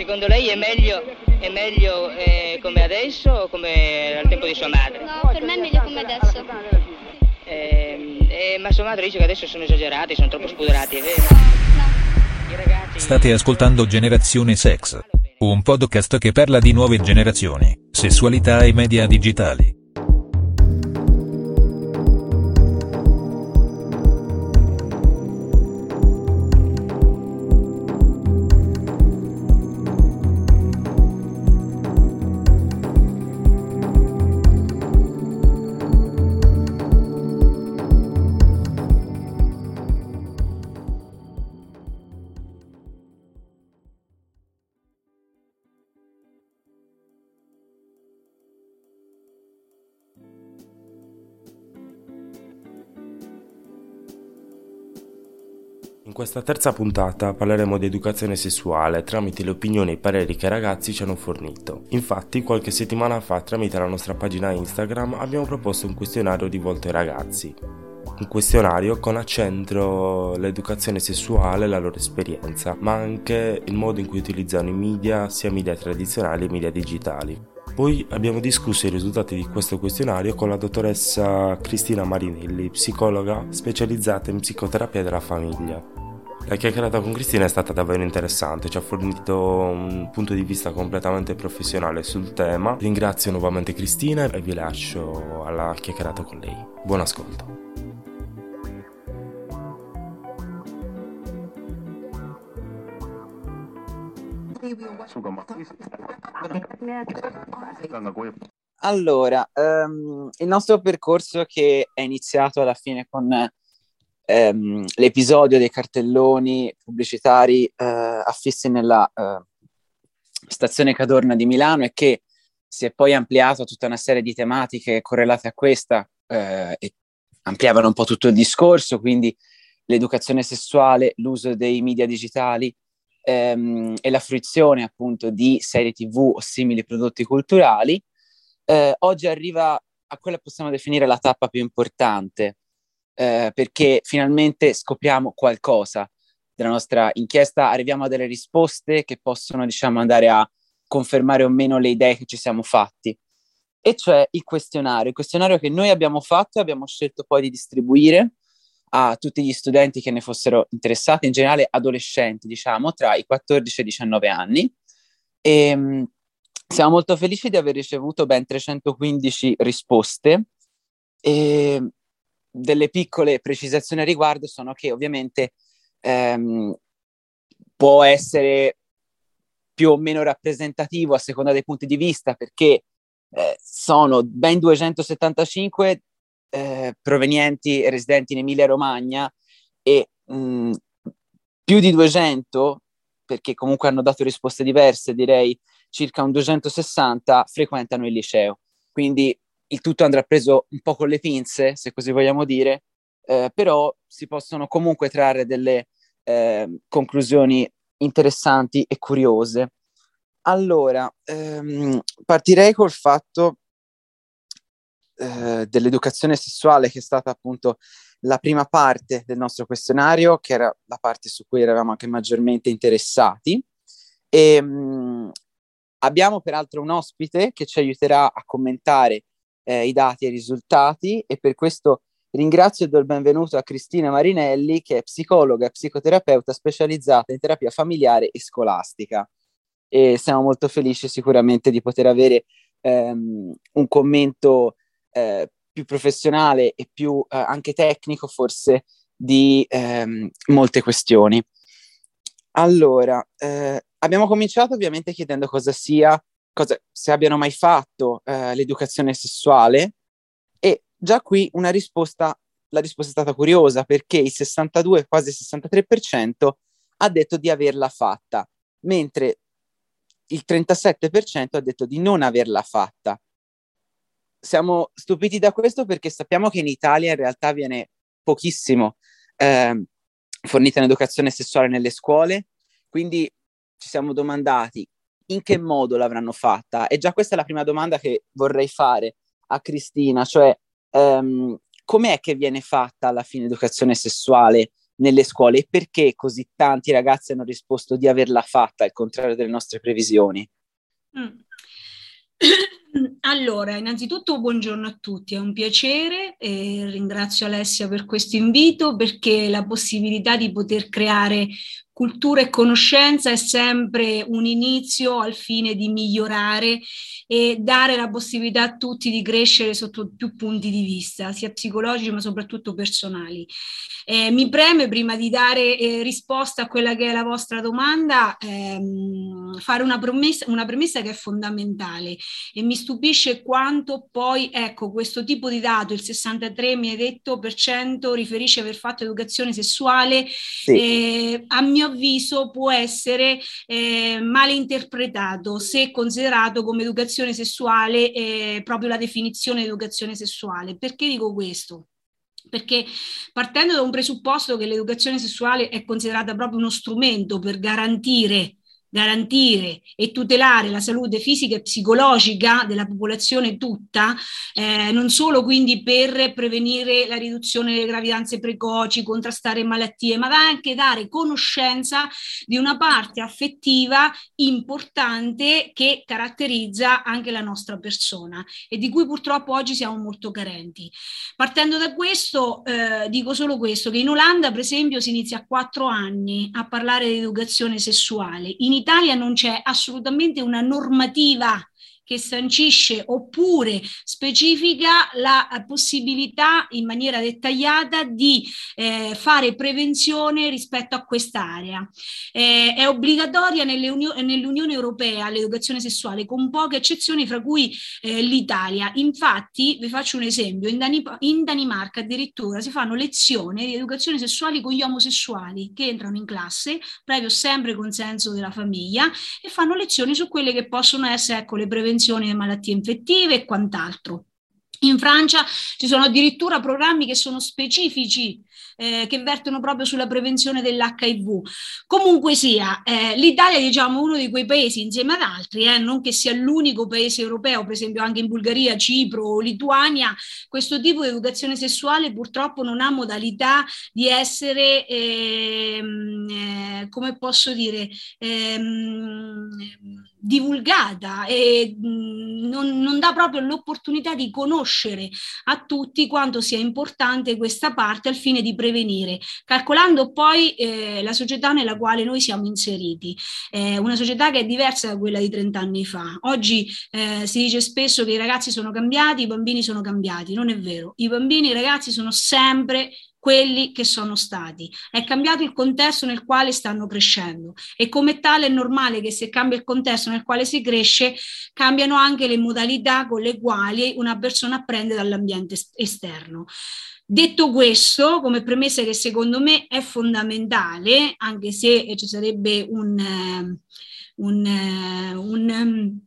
Secondo lei è meglio, è meglio eh, come adesso o come al tempo di sua madre? No, per me è meglio come adesso. Eh, eh, ma sua madre dice che adesso sono esagerati, sono troppo spudorati, è vero? No, ragazzi... State ascoltando Generazione Sex, un podcast che parla di nuove generazioni, sessualità e media digitali. Questa terza puntata parleremo di educazione sessuale tramite le opinioni e i pareri che i ragazzi ci hanno fornito. Infatti, qualche settimana fa, tramite la nostra pagina Instagram, abbiamo proposto un questionario rivolto ai ragazzi. Un questionario con a centro l'educazione sessuale e la loro esperienza, ma anche il modo in cui utilizzano i media, sia media tradizionali che media digitali. Poi abbiamo discusso i risultati di questo questionario con la dottoressa Cristina Marinelli, psicologa specializzata in psicoterapia della famiglia. La chiacchierata con Cristina è stata davvero interessante, ci ha fornito un punto di vista completamente professionale sul tema. Ringrazio nuovamente Cristina e vi lascio alla chiacchierata con lei. Buon ascolto. Allora, ehm, il nostro percorso che è iniziato alla fine con ehm, l'episodio dei cartelloni pubblicitari eh, affissi nella eh, stazione Cadorna di Milano e che si è poi ampliato a tutta una serie di tematiche correlate a questa eh, e ampliavano un po' tutto il discorso, quindi l'educazione sessuale, l'uso dei media digitali, ehm, e la fruizione appunto di serie tv o simili prodotti culturali, eh, oggi arriva a quella che possiamo definire la tappa più importante, eh, perché finalmente scopriamo qualcosa della nostra inchiesta, arriviamo a delle risposte che possono diciamo andare a confermare o meno le idee che ci siamo fatti. E cioè il questionario, il questionario che noi abbiamo fatto e abbiamo scelto poi di distribuire a tutti gli studenti che ne fossero interessati, in generale adolescenti, diciamo, tra i 14 e i 19 anni. E, mh, siamo molto felici di aver ricevuto ben 315 risposte e delle piccole precisazioni a riguardo sono che ovviamente ehm, può essere più o meno rappresentativo a seconda dei punti di vista perché eh, sono ben 275 eh, provenienti e residenti in Emilia Romagna e mh, più di 200, perché comunque hanno dato risposte diverse, direi circa un 260 frequentano il liceo. Quindi il tutto andrà preso un po' con le pinze, se così vogliamo dire, eh, però si possono comunque trarre delle eh, conclusioni interessanti e curiose. Allora, ehm, partirei col fatto eh, dell'educazione sessuale, che è stata appunto la prima parte del nostro questionario, che era la parte su cui eravamo anche maggiormente interessati. E, mh, abbiamo peraltro un ospite che ci aiuterà a commentare eh, i dati e i risultati e per questo ringrazio e do il benvenuto a Cristina Marinelli, che è psicologa e psicoterapeuta specializzata in terapia familiare e scolastica. E siamo molto felici sicuramente di poter avere ehm, un commento eh, più professionale e più eh, anche tecnico forse di ehm, molte questioni. Allora, eh, abbiamo cominciato ovviamente chiedendo cosa sia, cosa, se abbiano mai fatto eh, l'educazione sessuale. E già qui una risposta, la risposta è stata curiosa perché il 62, quasi il 63% ha detto di averla fatta, mentre il 37% ha detto di non averla fatta. Siamo stupiti da questo perché sappiamo che in Italia in realtà viene pochissimo eh, fornita un'educazione sessuale nelle scuole, quindi ci siamo domandati in che modo l'avranno fatta. E già questa è la prima domanda che vorrei fare a Cristina, cioè ehm, com'è che viene fatta alla fine educazione sessuale nelle scuole e perché così tanti ragazzi hanno risposto di averla fatta, al contrario delle nostre previsioni? Mm. Allora, innanzitutto buongiorno a tutti, è un piacere e ringrazio Alessia per questo invito perché la possibilità di poter creare cultura e conoscenza è sempre un inizio al fine di migliorare e dare la possibilità a tutti di crescere sotto più punti di vista, sia psicologici ma soprattutto personali. Eh, mi preme, prima di dare eh, risposta a quella che è la vostra domanda, ehm, fare una promessa, una premessa che è fondamentale e mi stupisce quanto poi, ecco, questo tipo di dato, il 63 mi hai detto per cento riferisce aver fatto educazione sessuale, sì. eh, a mio avviso può essere eh, male interpretato se considerato come educazione sessuale eh, proprio la definizione di educazione sessuale. Perché dico questo? Perché partendo da un presupposto che l'educazione sessuale è considerata proprio uno strumento per garantire garantire e tutelare la salute fisica e psicologica della popolazione tutta, eh, non solo quindi per prevenire la riduzione delle gravidanze precoci, contrastare malattie, ma anche dare conoscenza di una parte affettiva importante che caratterizza anche la nostra persona e di cui purtroppo oggi siamo molto carenti. Partendo da questo, eh, dico solo questo, che in Olanda, per esempio, si inizia a quattro anni a parlare di educazione sessuale. In Italia non c'è assolutamente una normativa che sancisce oppure specifica la possibilità in maniera dettagliata di eh, fare prevenzione rispetto a quest'area. Eh, è obbligatoria nell'Unione Europea l'educazione sessuale con poche eccezioni fra cui eh, l'Italia. Infatti, vi faccio un esempio, in, Danip- in Danimarca addirittura si fanno lezioni di educazione sessuale con gli omosessuali che entrano in classe, previo sempre consenso della famiglia, e fanno lezioni su quelle che possono essere ecco, le prevenzioni prevenzione delle malattie infettive e quant'altro. In Francia ci sono addirittura programmi che sono specifici, eh, che vertono proprio sulla prevenzione dell'HIV. Comunque sia, eh, l'Italia è diciamo, uno di quei paesi insieme ad altri, eh, non che sia l'unico paese europeo, per esempio anche in Bulgaria, Cipro o Lituania, questo tipo di educazione sessuale purtroppo non ha modalità di essere, ehm, eh, come posso dire, ehm, divulgata e non, non, dà proprio l'opportunità di conoscere a tutti quanto sia importante questa parte al fine di prevenire, calcolando poi eh, la società nella quale noi siamo inseriti, eh, una società che è diversa da quella di 30 anni fa. Oggi eh, si dice spesso che i ragazzi sono cambiati, i bambini sono cambiati, non è vero, i bambini e i ragazzi sono sempre quelli che sono stati. È cambiato il contesto nel quale stanno crescendo e come tale è normale che se cambia il contesto nel quale si cresce, cambiano anche le modalità con le quali una persona apprende dall'ambiente esterno. Detto questo, come premessa che secondo me è fondamentale, anche se ci sarebbe un, eh, un, eh, un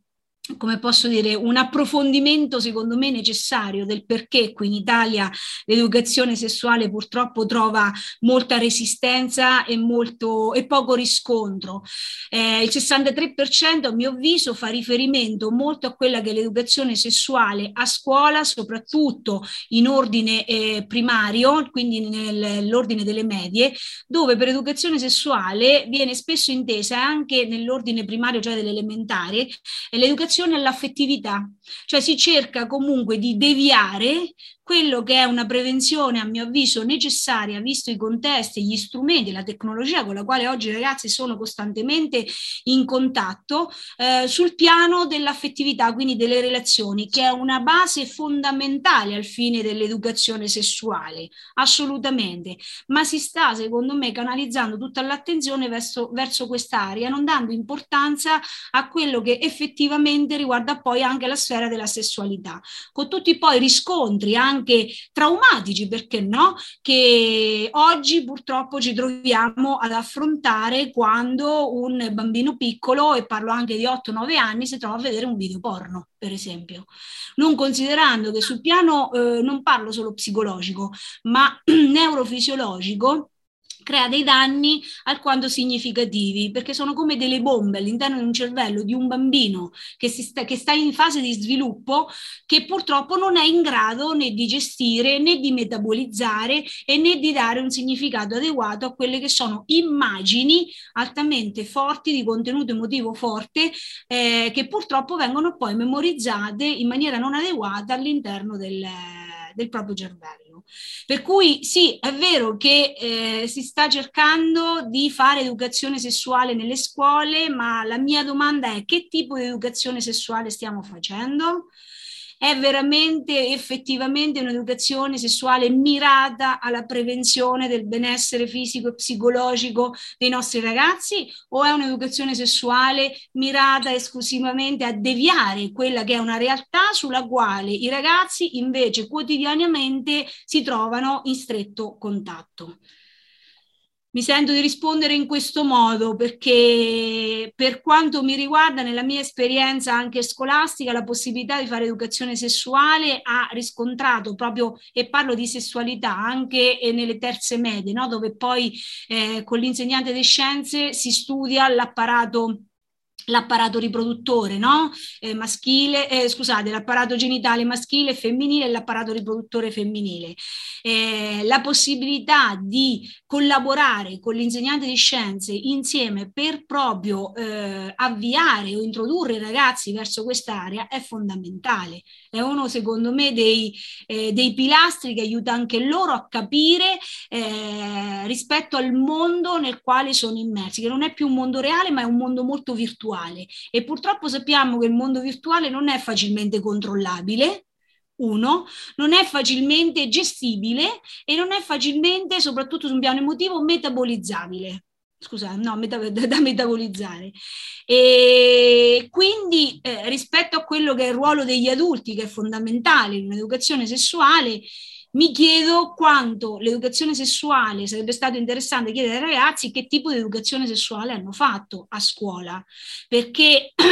come posso dire, un approfondimento secondo me necessario del perché qui in Italia l'educazione sessuale purtroppo trova molta resistenza e, molto, e poco riscontro. Eh, il 63% a mio avviso fa riferimento molto a quella che è l'educazione sessuale a scuola, soprattutto in ordine eh, primario, quindi nell'ordine delle medie, dove per educazione sessuale viene spesso intesa anche nell'ordine primario, cioè delle elementari, l'educazione l'attenzione all'affettività, cioè si cerca comunque di deviare quello che è una prevenzione, a mio avviso, necessaria, visto i contesti, gli strumenti, la tecnologia con la quale oggi i ragazzi sono costantemente in contatto, eh, sul piano dell'affettività, quindi delle relazioni, che è una base fondamentale al fine dell'educazione sessuale, assolutamente, ma si sta, secondo me, canalizzando tutta l'attenzione verso, verso quest'area, non dando importanza a quello che effettivamente riguarda poi anche la sfera della sessualità, con tutti poi riscontri anche anche traumatici, perché no, che oggi purtroppo ci troviamo ad affrontare quando un bambino piccolo, e parlo anche di 8-9 anni, si trova a vedere un video porno, per esempio. Non considerando che sul piano, eh, non parlo solo psicologico, ma neurofisiologico, crea dei danni alquanto significativi, perché sono come delle bombe all'interno di un cervello di un bambino che, sta, che sta in fase di sviluppo, che purtroppo non è in grado né di gestire né di metabolizzare e né di dare un significato adeguato a quelle che sono immagini altamente forti, di contenuto emotivo forte, eh, che purtroppo vengono poi memorizzate in maniera non adeguata all'interno del, del proprio cervello. Per cui sì, è vero che eh, si sta cercando di fare educazione sessuale nelle scuole, ma la mia domanda è che tipo di educazione sessuale stiamo facendo? È veramente effettivamente un'educazione sessuale mirata alla prevenzione del benessere fisico e psicologico dei nostri ragazzi o è un'educazione sessuale mirata esclusivamente a deviare quella che è una realtà sulla quale i ragazzi invece quotidianamente si trovano in stretto contatto? Mi sento di rispondere in questo modo perché per quanto mi riguarda nella mia esperienza anche scolastica la possibilità di fare educazione sessuale ha riscontrato proprio e parlo di sessualità anche nelle terze medie no? dove poi eh, con l'insegnante di scienze si studia l'apparato l'apparato riproduttore no? eh, maschile, eh, scusate, l'apparato genitale maschile e femminile e l'apparato riproduttore femminile. Eh, la possibilità di collaborare con l'insegnante di scienze insieme per proprio eh, avviare o introdurre i ragazzi verso quest'area è fondamentale. È uno, secondo me, dei, eh, dei pilastri che aiuta anche loro a capire eh, rispetto al mondo nel quale sono immersi, che non è più un mondo reale, ma è un mondo molto virtuale virtuale e purtroppo sappiamo che il mondo virtuale non è facilmente controllabile, uno, non è facilmente gestibile e non è facilmente, soprattutto su un piano emotivo, metabolizzabile. Scusa, no, meta- da metabolizzare. E quindi eh, rispetto a quello che è il ruolo degli adulti, che è fondamentale in un'educazione sessuale, mi chiedo quanto l'educazione sessuale sarebbe stato interessante chiedere ai ragazzi che tipo di educazione sessuale hanno fatto a scuola, perché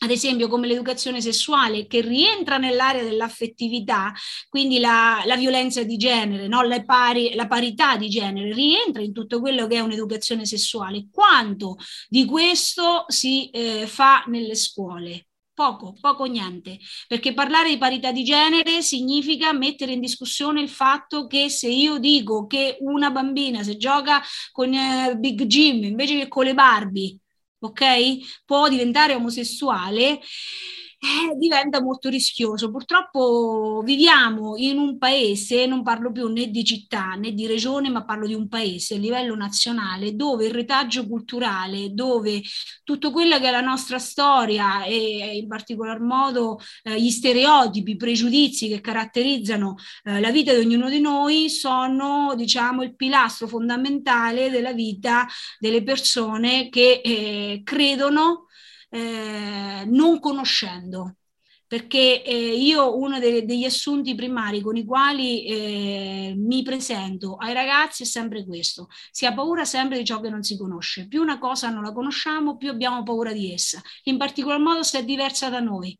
ad esempio come l'educazione sessuale che rientra nell'area dell'affettività, quindi la, la violenza di genere, no? la, pari, la, parità di genere, rientra in tutto quello che è un'educazione sessuale. Quanto di questo si eh, fa nelle scuole? Poco, poco niente, perché parlare di parità di genere significa mettere in discussione il fatto che se io dico che una bambina se gioca con eh, Big Jim invece che con le Barbie, ok, può diventare omosessuale, eh, diventa molto rischioso. Purtroppo viviamo in un paese, non parlo più né di città né di regione, ma parlo di un paese a livello nazionale dove il retaggio culturale, dove tutto quello che è la nostra storia e in particolar modo eh, gli stereotipi, i pregiudizi che caratterizzano eh, la vita di ognuno di noi sono, diciamo, il pilastro fondamentale della vita delle persone che eh, credono eh, non conoscendo. Perché eh, io uno de- degli assunti primari con i quali eh, mi presento ai ragazzi è sempre questo, si ha paura sempre di ciò che non si conosce, più una cosa non la conosciamo, più abbiamo paura di essa, in particolar modo se è diversa da noi.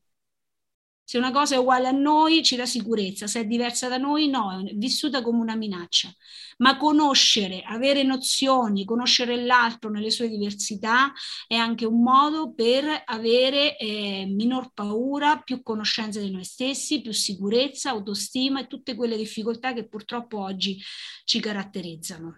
Se una cosa è uguale a noi ci dà sicurezza, se è diversa da noi no, è vissuta come una minaccia. Ma conoscere, avere nozioni, conoscere l'altro nelle sue diversità è anche un modo per avere eh, minor paura, più conoscenza di noi stessi, più sicurezza, autostima e tutte quelle difficoltà che purtroppo oggi ci caratterizzano.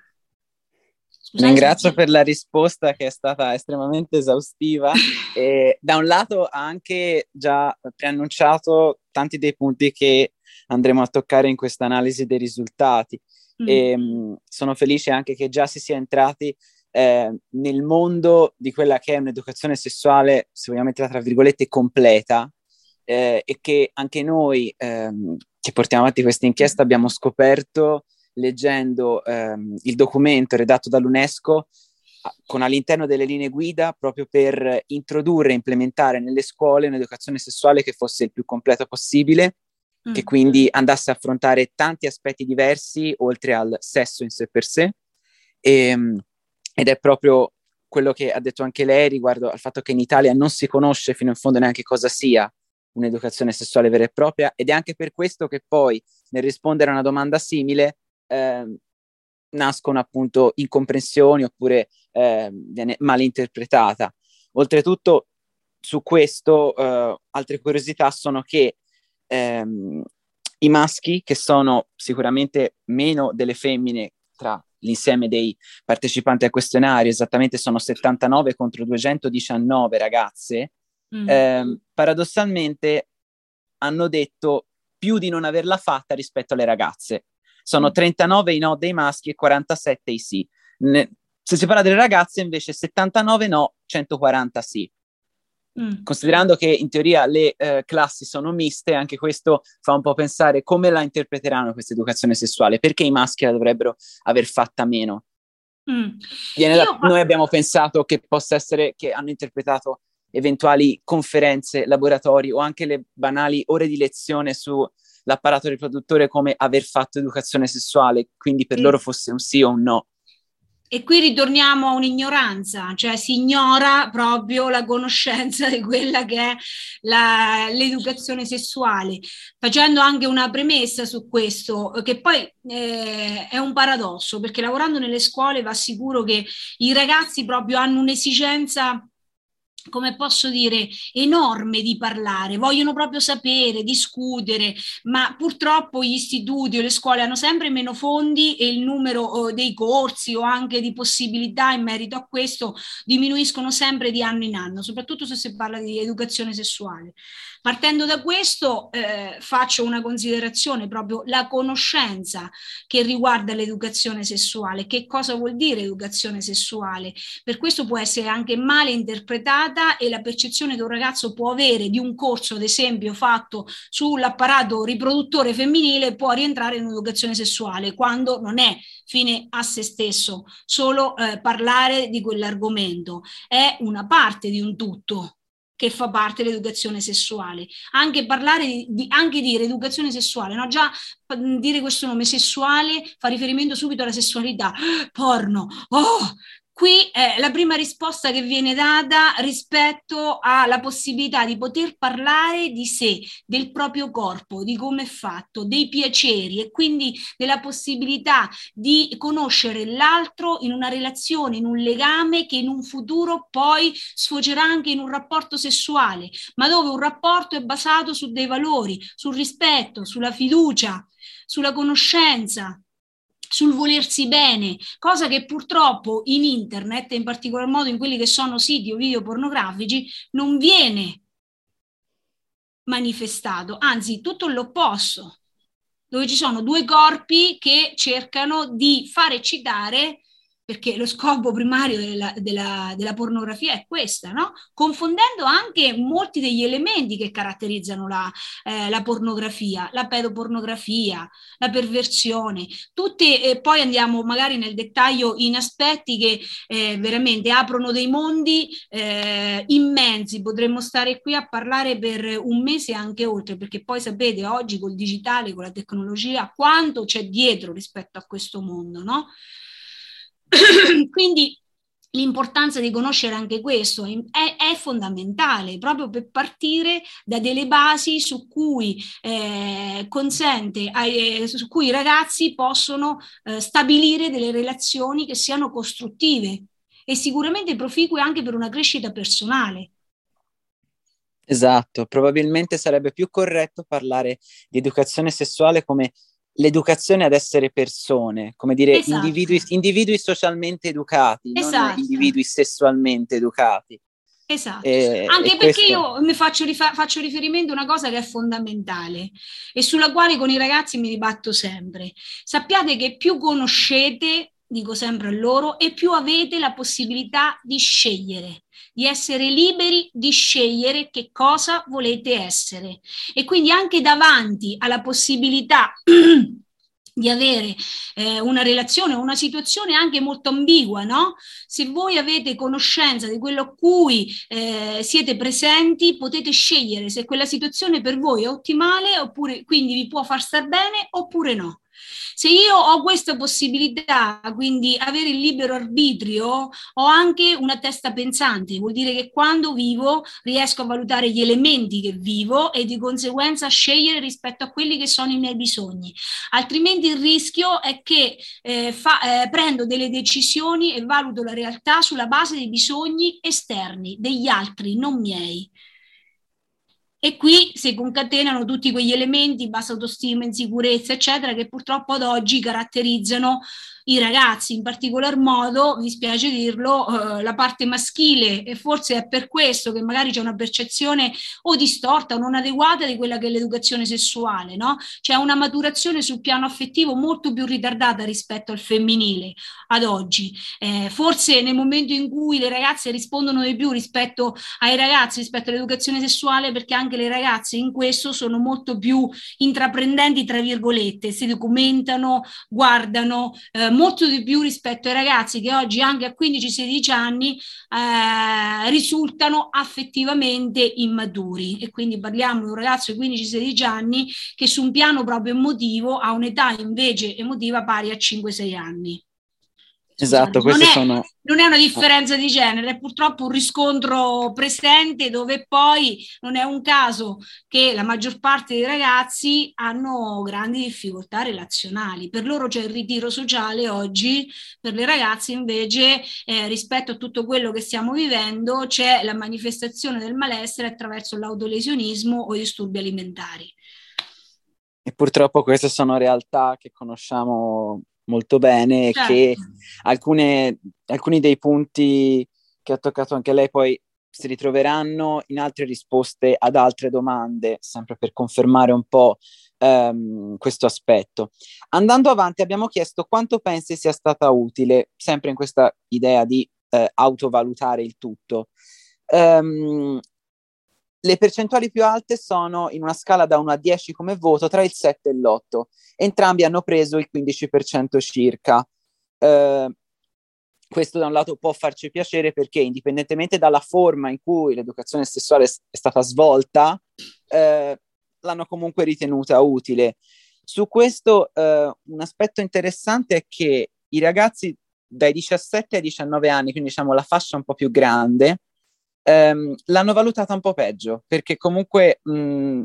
Scusate, Ringrazio per la risposta che è stata estremamente esaustiva e da un lato ha anche già preannunciato tanti dei punti che andremo a toccare in questa analisi dei risultati mm. e mh, mm, sono felice anche che già si sia entrati eh, nel mondo di quella che è un'educazione sessuale, se vogliamo metterla tra virgolette, completa eh, e che anche noi ehm, che portiamo avanti questa inchiesta abbiamo scoperto leggendo ehm, il documento redatto dall'UNESCO con all'interno delle linee guida proprio per introdurre e implementare nelle scuole un'educazione sessuale che fosse il più completa possibile, mm. che quindi andasse a affrontare tanti aspetti diversi oltre al sesso in sé per sé. E, ehm, ed è proprio quello che ha detto anche lei riguardo al fatto che in Italia non si conosce fino in fondo neanche cosa sia un'educazione sessuale vera e propria ed è anche per questo che poi nel rispondere a una domanda simile eh, nascono appunto incomprensioni oppure eh, viene malinterpretata. Oltretutto, su questo, eh, altre curiosità sono che ehm, i maschi, che sono sicuramente meno delle femmine tra l'insieme dei partecipanti al questionario, esattamente sono 79 contro 219 ragazze, mm. eh, paradossalmente hanno detto più di non averla fatta rispetto alle ragazze. Sono 39 mm. i no dei maschi e 47 i sì. Ne- se si parla delle ragazze, invece, 79 no, 140 sì. Mm. Considerando che in teoria le eh, classi sono miste, anche questo fa un po' pensare come la interpreteranno questa educazione sessuale, perché i maschi la dovrebbero aver fatta meno. Mm. Da, noi abbiamo pensato che possa essere che hanno interpretato eventuali conferenze, laboratori o anche le banali ore di lezione sull'apparato riproduttore come aver fatto educazione sessuale, quindi per mm. loro fosse un sì o un no. E qui ritorniamo a un'ignoranza, cioè si ignora proprio la conoscenza di quella che è la, l'educazione sessuale, facendo anche una premessa su questo, che poi eh, è un paradosso, perché lavorando nelle scuole va sicuro che i ragazzi proprio hanno un'esigenza come posso dire, enorme di parlare, vogliono proprio sapere, discutere, ma purtroppo gli istituti o le scuole hanno sempre meno fondi e il numero oh, dei corsi o anche di possibilità in merito a questo diminuiscono sempre di anno in anno, soprattutto se si parla di educazione sessuale. Partendo da questo eh, faccio una considerazione proprio la conoscenza che riguarda l'educazione sessuale. Che cosa vuol dire educazione sessuale? Per questo può essere anche male interpretata e la percezione che un ragazzo può avere di un corso, ad esempio, fatto sull'apparato riproduttore femminile può rientrare in educazione sessuale quando non è fine a se stesso, solo eh, parlare di quell'argomento è una parte di un tutto che fa parte dell'educazione sessuale. Anche parlare di, anche dire educazione sessuale, no? già dire questo nome sessuale fa riferimento subito alla sessualità, porno, oh, Qui è la prima risposta che viene data rispetto alla possibilità di poter parlare di sé, del proprio corpo, di come è fatto, dei piaceri e quindi della possibilità di conoscere l'altro in una relazione, in un legame che in un futuro poi sfocerà anche in un rapporto sessuale, ma dove un rapporto è basato su dei valori, sul rispetto, sulla fiducia, sulla conoscenza, sul volersi bene, cosa che purtroppo in internet, in particolar modo in quelli che sono siti o video pornografici, non viene manifestato, anzi tutto l'opposto, dove ci sono due corpi che cercano di far eccitare perché lo scopo primario della, della, della pornografia è questa, no? confondendo anche molti degli elementi che caratterizzano la, eh, la pornografia, la pedopornografia, la perversione, tutte, eh, poi andiamo magari nel dettaglio in aspetti che eh, veramente aprono dei mondi eh, immensi, potremmo stare qui a parlare per un mese e anche oltre, perché poi sapete oggi col digitale, con la tecnologia, quanto c'è dietro rispetto a questo mondo, no? Quindi l'importanza di conoscere anche questo è, è, fondamentale proprio per partire da delle basi su cui eh, consente eh, su cui i ragazzi possono eh, stabilire delle relazioni che siano costruttive e sicuramente proficue anche per una crescita personale. Esatto, probabilmente sarebbe più corretto parlare di educazione sessuale come l'educazione ad essere persone, come dire esatto. individui, individui, socialmente educati, esatto. non individui sessualmente educati. Esatto, e, anche perché questo... io mi faccio, rifa- faccio, riferimento a una cosa che è fondamentale e sulla quale con i ragazzi mi dibatto sempre. Sappiate che più conoscete, dico sempre a loro, e più avete la possibilità di scegliere di essere liberi di scegliere che cosa volete essere. E quindi anche davanti alla possibilità di avere eh, una relazione o una situazione anche molto ambigua, no? Se voi avete conoscenza di quello a cui eh, siete presenti, potete scegliere se quella situazione per voi è ottimale oppure quindi vi può far star bene oppure no. Se io ho questa possibilità, quindi avere il libero arbitrio, ho anche una testa pensante, vuol dire che quando vivo riesco a valutare gli elementi che vivo e di conseguenza scegliere rispetto a quelli che sono i miei bisogni. Altrimenti il rischio è che eh, fa, eh, prendo delle decisioni e valuto la realtà sulla base dei bisogni esterni, degli altri, non miei. E qui si concatenano tutti quegli elementi, bassa autostima, insicurezza, eccetera, che purtroppo ad oggi caratterizzano i ragazzi, in particolar modo, mi spiace dirlo, eh, la parte maschile e forse è per questo che magari c'è una percezione o distorta o non adeguata di quella che è l'educazione sessuale, no? C'è una maturazione sul piano affettivo molto più ritardata rispetto al femminile ad oggi. Eh, forse nel momento in cui le ragazze rispondono di più rispetto ai ragazzi, rispetto all'educazione sessuale, perché anche le ragazze in questo sono molto più intraprendenti, tra virgolette, si documentano, guardano, eh, molto di più rispetto ai ragazzi che oggi anche a 15-16 anni eh, risultano affettivamente immaturi e quindi parliamo di un ragazzo di 15-16 anni che su un piano proprio emotivo ha un'età invece emotiva pari a 5-6 anni. Esatto, non è, sono... non è, una differenza di genere, è purtroppo un riscontro presente dove poi non è un caso che la maggior parte dei ragazzi hanno grandi difficoltà relazionali. Per loro c'è il ritiro sociale oggi, per le ragazze invece eh, rispetto a tutto quello che stiamo vivendo c'è la manifestazione del malessere attraverso l'autolesionismo o i disturbi alimentari. E purtroppo queste sono realtà che conosciamo molto bene certo. che alcune, alcuni dei punti che ha toccato anche lei poi si ritroveranno in altre risposte ad altre domande, sempre per confermare un po' um, questo aspetto. Andando avanti abbiamo chiesto quanto pensi sia stata utile, sempre in questa idea di uh, autovalutare il tutto. Um, le percentuali più alte sono in una scala da 1 a 10 come voto tra il 7 e l'8. Entrambi hanno preso il 15% circa. Eh, questo da un lato può farci piacere perché indipendentemente dalla forma in cui l'educazione sessuale è stata svolta, eh, l'hanno comunque ritenuta utile. Su questo eh, un aspetto interessante è che i ragazzi dai 17 ai 19 anni, quindi diciamo la fascia un po' più grande, ehm, l'hanno valutata un po' peggio, perché comunque mh,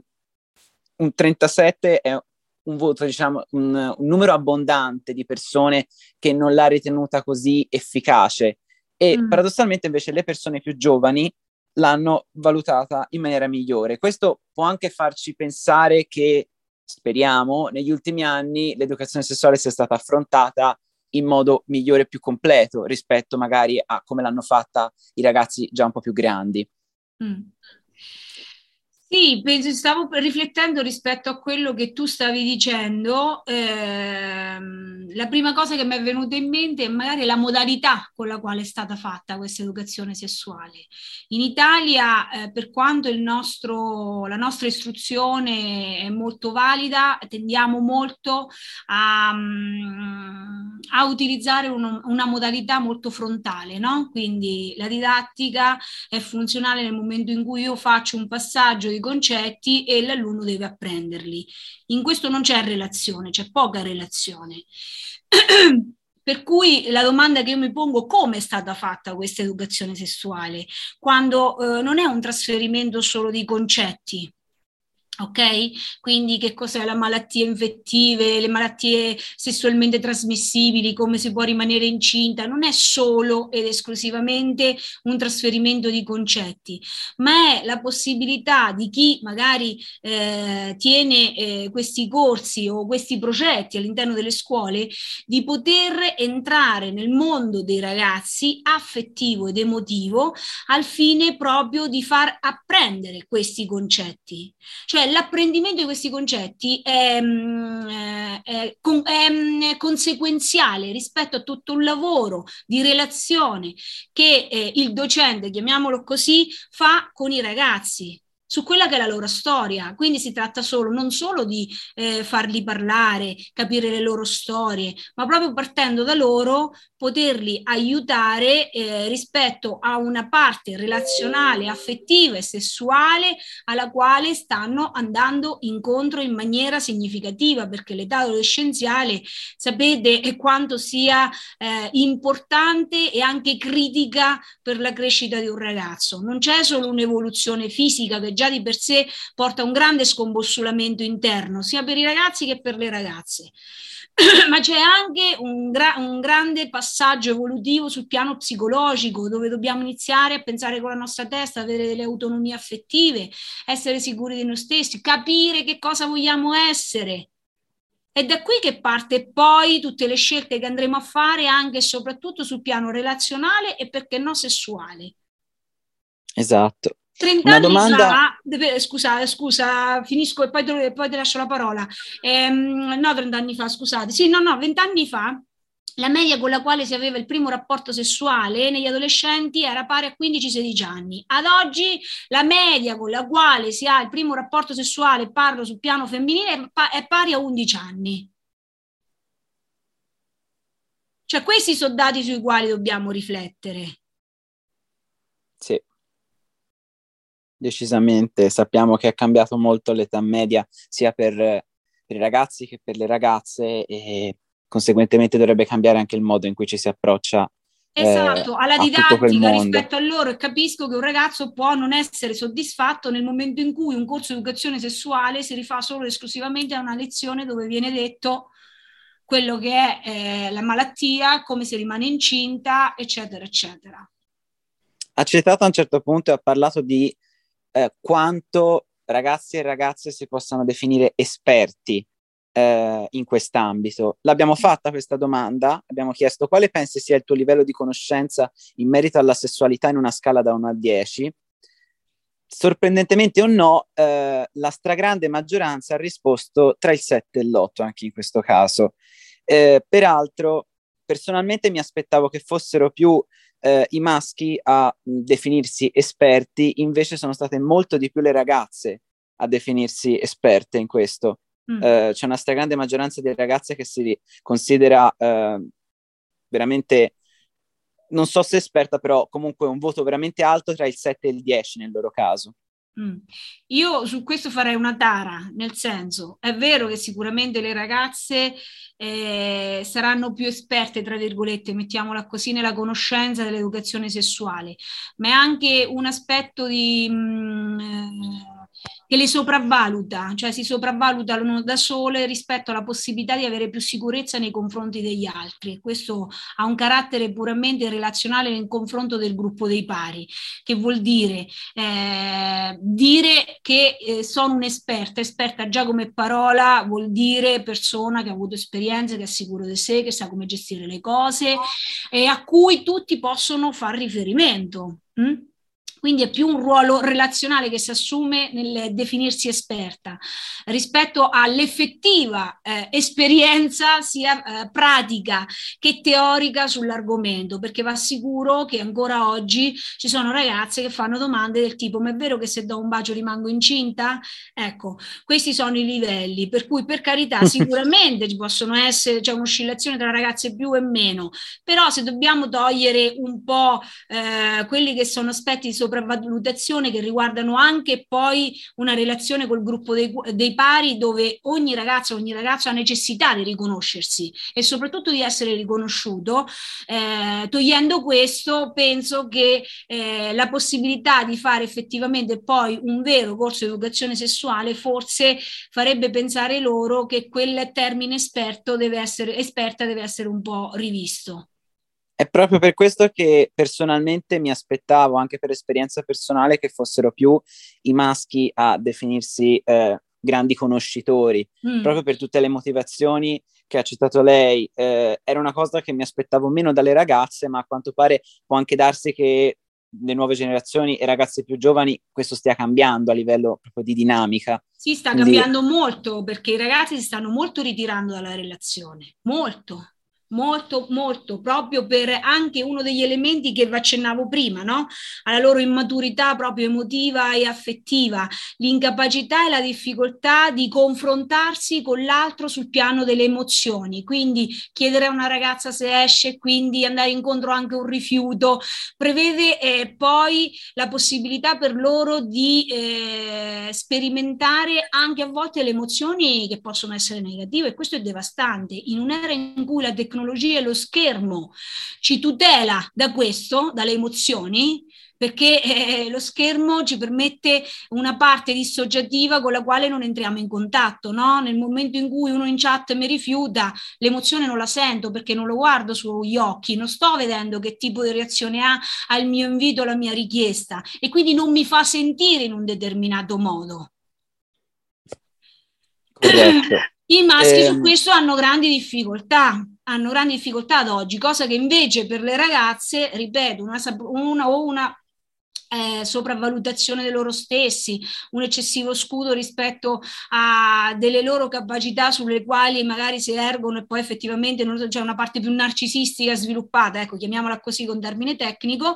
un 37 è un voto, diciamo, un, un, numero abbondante di persone che non l'ha ritenuta così efficace. E mm. paradossalmente invece le persone più giovani l'hanno valutata in maniera migliore. Questo può anche farci pensare che, speriamo, negli ultimi anni l'educazione sessuale sia stata affrontata in modo migliore e più completo rispetto magari a come l'hanno fatta i ragazzi già un po' più grandi. Mm. Sì, penso, stavo riflettendo rispetto a quello che tu stavi dicendo. Ehm, la prima cosa che mi è venuta in mente è magari la modalità con la quale è stata fatta questa educazione sessuale. In Italia, eh, per quanto nostro, la nostra istruzione è molto valida, tendiamo molto a, mm, a utilizzare uno, una modalità molto frontale, no? Quindi la didattica è funzionale nel momento in cui io faccio un passaggio i concetti e l'alunno deve apprenderli. In questo non c'è relazione, c'è poca relazione. Per cui la domanda che io mi pongo come è stata fatta questa educazione sessuale, quando eh, non è un trasferimento solo di concetti, Ok? Quindi che cos'è la malattia infettive, le malattie sessualmente trasmissibili, come si può rimanere incinta, non è solo ed esclusivamente un trasferimento di concetti, ma è la possibilità di chi magari eh, tiene eh, questi corsi o questi progetti all'interno delle scuole di poter entrare nel mondo dei ragazzi affettivo ed emotivo al fine proprio di far apprendere questi concetti. Cioè l'apprendimento di questi concetti è, mm, è, è, è, mm, conseguenziale rispetto a tutto un lavoro di relazione che eh, il docente, chiamiamolo così, fa con i ragazzi. Su quella che è la loro storia. Quindi si tratta solo, non solo di eh, farli parlare, capire le loro storie, ma proprio partendo da loro poterli aiutare eh, rispetto a una parte relazionale, affettiva e sessuale alla quale stanno andando incontro in maniera significativa, perché l'età adolescenziale sapete quanto sia eh, importante e anche critica per la crescita di un ragazzo. Non c'è solo un'evoluzione fisica che già di per sé porta un grande scombussolamento interno, sia per i ragazzi che per le ragazze. Ma c'è anche un, gra- un, grande passaggio evolutivo sul piano psicologico, dove dobbiamo iniziare a pensare con la nostra testa, avere delle autonomie affettive, essere sicuri di noi stessi, capire che cosa vogliamo essere. È da qui che parte poi tutte le scelte che andremo a fare anche e soprattutto sul piano relazionale e perché no sessuale. Esatto. 30 Una anni domanda... fa, deve, scusa, scusa, finisco e poi, te, poi ti lascio la parola. Ehm, no, 30 anni fa, scusate. Sì, no, no, 20 anni fa la media con la quale si aveva il primo rapporto sessuale negli adolescenti era pari a 15-16 anni. Ad oggi la media con la quale si ha il primo rapporto sessuale, parlo sul piano femminile, è pari a 11 anni. Cioè questi sono dati sui quali dobbiamo riflettere. Sì decisamente. Sappiamo che è cambiato molto l'età media sia per, per, i ragazzi che per le ragazze e conseguentemente dovrebbe cambiare anche il modo in cui ci si approccia. Eh, esatto, eh, alla didattica rispetto a loro e capisco che un ragazzo può non essere soddisfatto nel momento in cui un corso di educazione sessuale si rifà solo ed esclusivamente a una lezione dove viene detto quello che è eh, la malattia, come si rimane incinta, eccetera, eccetera. Ha citato a un certo punto e ha parlato di eh, quanto ragazzi e ragazze si possano definire esperti eh, in quest'ambito. L'abbiamo fatta questa domanda, abbiamo chiesto quale pensi sia il tuo livello di conoscenza in merito alla sessualità in una scala da 1 a 10. Sorprendentemente o no, eh, la stragrande maggioranza ha risposto tra il 7 e l'8 anche in questo caso. Eh, peraltro, personalmente mi aspettavo che fossero più eh, i maschi a definirsi esperti, invece sono state molto di più le ragazze a definirsi esperte in questo. Mm. Eh, c'è una stragrande maggioranza di ragazze che si considera eh, veramente, non so se esperta, però comunque un voto veramente alto tra il 7 e il 10 nel loro caso. Mm. Io su questo farei una tara, nel senso, è vero che sicuramente le ragazze eh, saranno più esperte, tra virgolette, mettiamola così, nella conoscenza dell'educazione sessuale, ma è anche un aspetto di... Mh, mm, che le sopravvaluta, cioè si sopravvalutano da sole rispetto alla possibilità di avere più sicurezza nei confronti degli altri. Questo ha un carattere puramente relazionale nel confronto del gruppo dei pari, che vuol dire eh, dire che eh, sono un'esperta, esperta già come parola vuol dire persona che ha avuto esperienze, che è sicuro di sé, che sa come gestire le cose e a cui tutti possono far riferimento. Mm? Quindi è più un ruolo relazionale che si assume nel definirsi esperta rispetto all'effettiva eh, esperienza sia eh, pratica che teorica sull'argomento, perché va sicuro che ancora oggi ci sono ragazze che fanno domande del tipo ma è vero che se do un bacio rimango incinta? Ecco, questi sono i livelli, per cui per carità sicuramente ci possono essere, c'è un'oscillazione tra ragazze più e meno, però se dobbiamo togliere un po' eh, quelli che sono aspetti sopra sopravvalutazione che riguardano anche poi una relazione col gruppo dei, dei pari dove ogni ragazzo, ogni ragazzo ha necessità di riconoscersi e soprattutto di essere riconosciuto. Eh, togliendo questo, penso che eh, la possibilità di fare effettivamente poi un vero corso di educazione sessuale forse farebbe pensare loro che quel termine esperto deve essere, esperta deve essere un po' rivisto. È proprio per questo che personalmente mi aspettavo, anche per esperienza personale, che fossero più i maschi a definirsi eh, grandi conoscitori, mm. proprio per tutte le motivazioni che ha citato lei. Eh, era una cosa che mi aspettavo meno dalle ragazze, ma a quanto pare può anche darsi che le nuove generazioni e ragazze più giovani questo stia cambiando a livello proprio di dinamica. Sì, sta Quindi... cambiando molto perché i ragazzi si stanno molto ritirando dalla relazione, molto molto, molto, proprio per anche uno degli elementi che vi accennavo prima, no? Alla loro immaturità proprio emotiva e affettiva, l'incapacità e la difficoltà di confrontarsi con l'altro sul piano delle emozioni. Quindi chiedere a una ragazza se esce, quindi andare incontro anche a un rifiuto, prevede eh, poi la possibilità per loro di eh, sperimentare anche a volte le emozioni che possono essere negative e questo è devastante. In un'era in cui la tecnologia tecnologia e lo schermo ci tutela da questo, dalle emozioni, perché eh, lo schermo ci permette una parte dissociativa con la quale non entriamo in contatto. No? Nel momento in cui uno in chat mi rifiuta, l'emozione non la sento perché non lo guardo sugli occhi, non sto vedendo che tipo di reazione ha al mio invito, alla mia richiesta e quindi non mi fa sentire in un determinato modo. Corretto. I maschi eh, su questo hanno grandi difficoltà hanno grandi difficoltà ad oggi, cosa che invece per le ragazze, ripeto, una, una una eh, sopravvalutazione di loro stessi, un eccessivo scudo rispetto a delle loro capacità sulle quali magari si ergono e poi effettivamente non c'è una parte più narcisistica sviluppata, ecco, chiamiamola così con termine tecnico.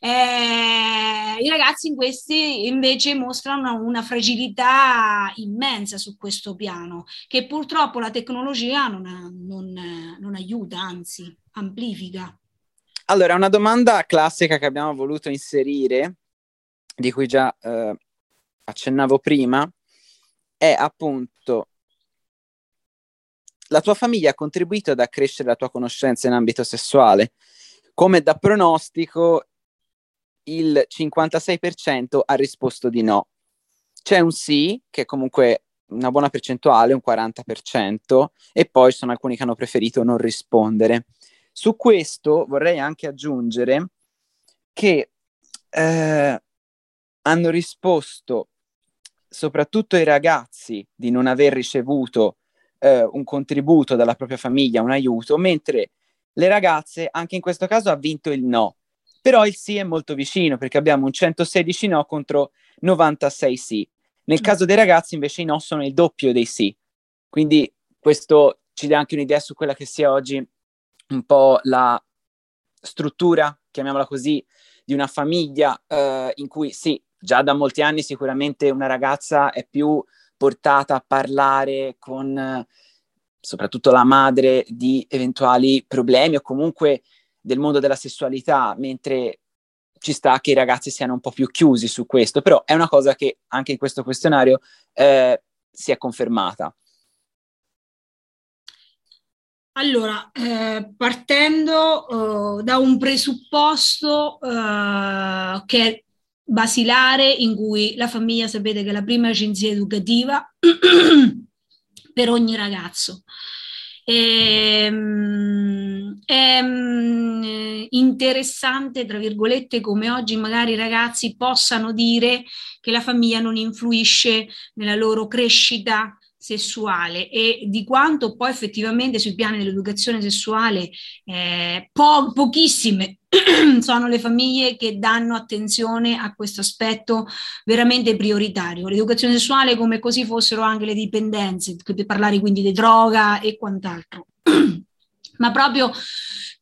Eh, I ragazzi in questi invece mostrano una fragilità immensa su questo piano, che purtroppo la tecnologia non, non, non aiuta, anzi amplifica. Allora, una domanda classica che abbiamo voluto inserire, di cui già eh, accennavo prima, è appunto la tua famiglia ha contribuito ad accrescere la tua conoscenza in ambito sessuale. Come da pronostico, il 56% ha risposto di no. C'è un sì, che è comunque una buona percentuale, un 40%, e poi sono alcuni che hanno preferito non rispondere. Su questo vorrei anche aggiungere che eh, hanno risposto soprattutto i ragazzi di non aver ricevuto eh, un contributo dalla propria famiglia, un aiuto, mentre le ragazze, anche in questo caso, ha vinto il no. Però il sì è molto vicino perché abbiamo un 116 no contro 96 sì. Nel mm. caso dei ragazzi invece i no sono il doppio dei sì. Quindi questo ci dà anche un'idea su quella che sia oggi un po' la struttura, chiamiamola così, di una famiglia eh, in cui sì, già da molti anni sicuramente una ragazza è più portata a parlare con eh, soprattutto la madre di eventuali problemi o comunque del mondo della sessualità, mentre ci sta che i ragazzi siano un po' più chiusi su questo, però è una cosa che anche in questo questionario eh, si è confermata. Allora, eh, partendo eh, da un presupposto eh, che è basilare, in cui la famiglia sapete che è la prima agenzia educativa per ogni ragazzo. E, ehm, è mm, interessante, tra virgolette, come oggi magari i ragazzi possano dire che la famiglia non influisce nella loro crescita, sessuale e di quanto poi effettivamente sui piani dell'educazione sessuale eh, po- pochissime sono le famiglie che danno attenzione a questo aspetto veramente prioritario. L'educazione sessuale come così fossero anche le dipendenze, per parlare quindi di droga e quant'altro. Ma proprio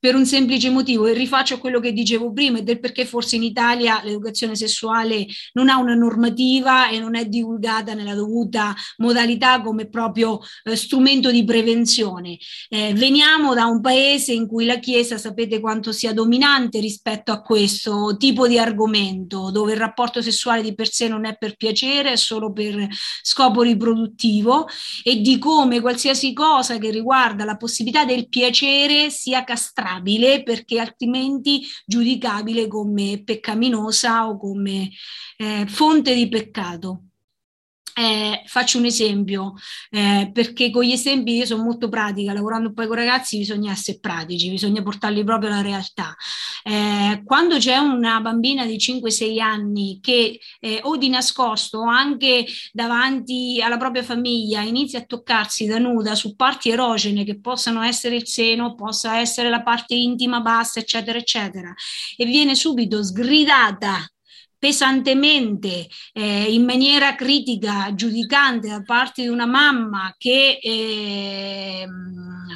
per un semplice motivo e rifaccio quello che dicevo prima e del perché forse in Italia l'educazione sessuale non ha una normativa e non è divulgata nella dovuta modalità come proprio eh, strumento di prevenzione. Eh, veniamo da un paese in cui la Chiesa sapete quanto sia dominante rispetto a questo tipo di argomento, dove il rapporto sessuale di per sé non è per piacere, è solo per scopo riproduttivo e di come qualsiasi cosa che riguarda la possibilità del piacere sia castrata intollerabile perché altrimenti giudicabile come peccaminosa o come eh, fonte di peccato. Eh, faccio un esempio, eh, perché con gli esempi io sono molto pratica, lavorando poi con ragazzi bisogna essere pratici, bisogna portarli proprio alla realtà. Eh, quando c'è una bambina di 5-6 anni che eh, o di nascosto o anche davanti alla propria famiglia inizia a toccarsi da nuda su parti erogene che possano essere il seno, possa essere la parte intima bassa, eccetera, eccetera, e viene subito sgridata pesantemente, eh, in maniera critica, giudicante da parte di una mamma che eh,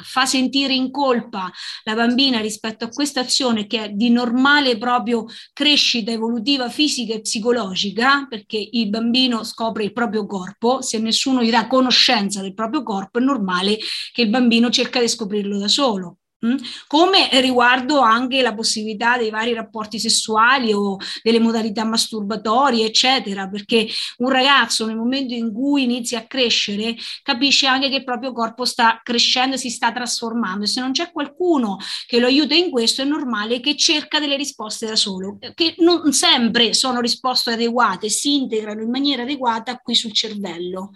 fa sentire in colpa la bambina rispetto a questa azione che è di normale proprio crescita evolutiva fisica e psicologica, perché il bambino scopre il proprio corpo, se nessuno gli dà conoscenza del proprio corpo è normale che il bambino cerca di scoprirlo da solo. Mm? come riguardo anche la possibilità dei vari rapporti sessuali o delle modalità masturbatorie, eccetera, perché un ragazzo nel momento in cui inizia a crescere capisce anche che il proprio corpo sta crescendo e si sta trasformando e se non c'è qualcuno che lo aiuta in questo è normale che cerca delle risposte da solo, che non sempre sono risposte adeguate, si integrano in maniera adeguata qui sul cervello.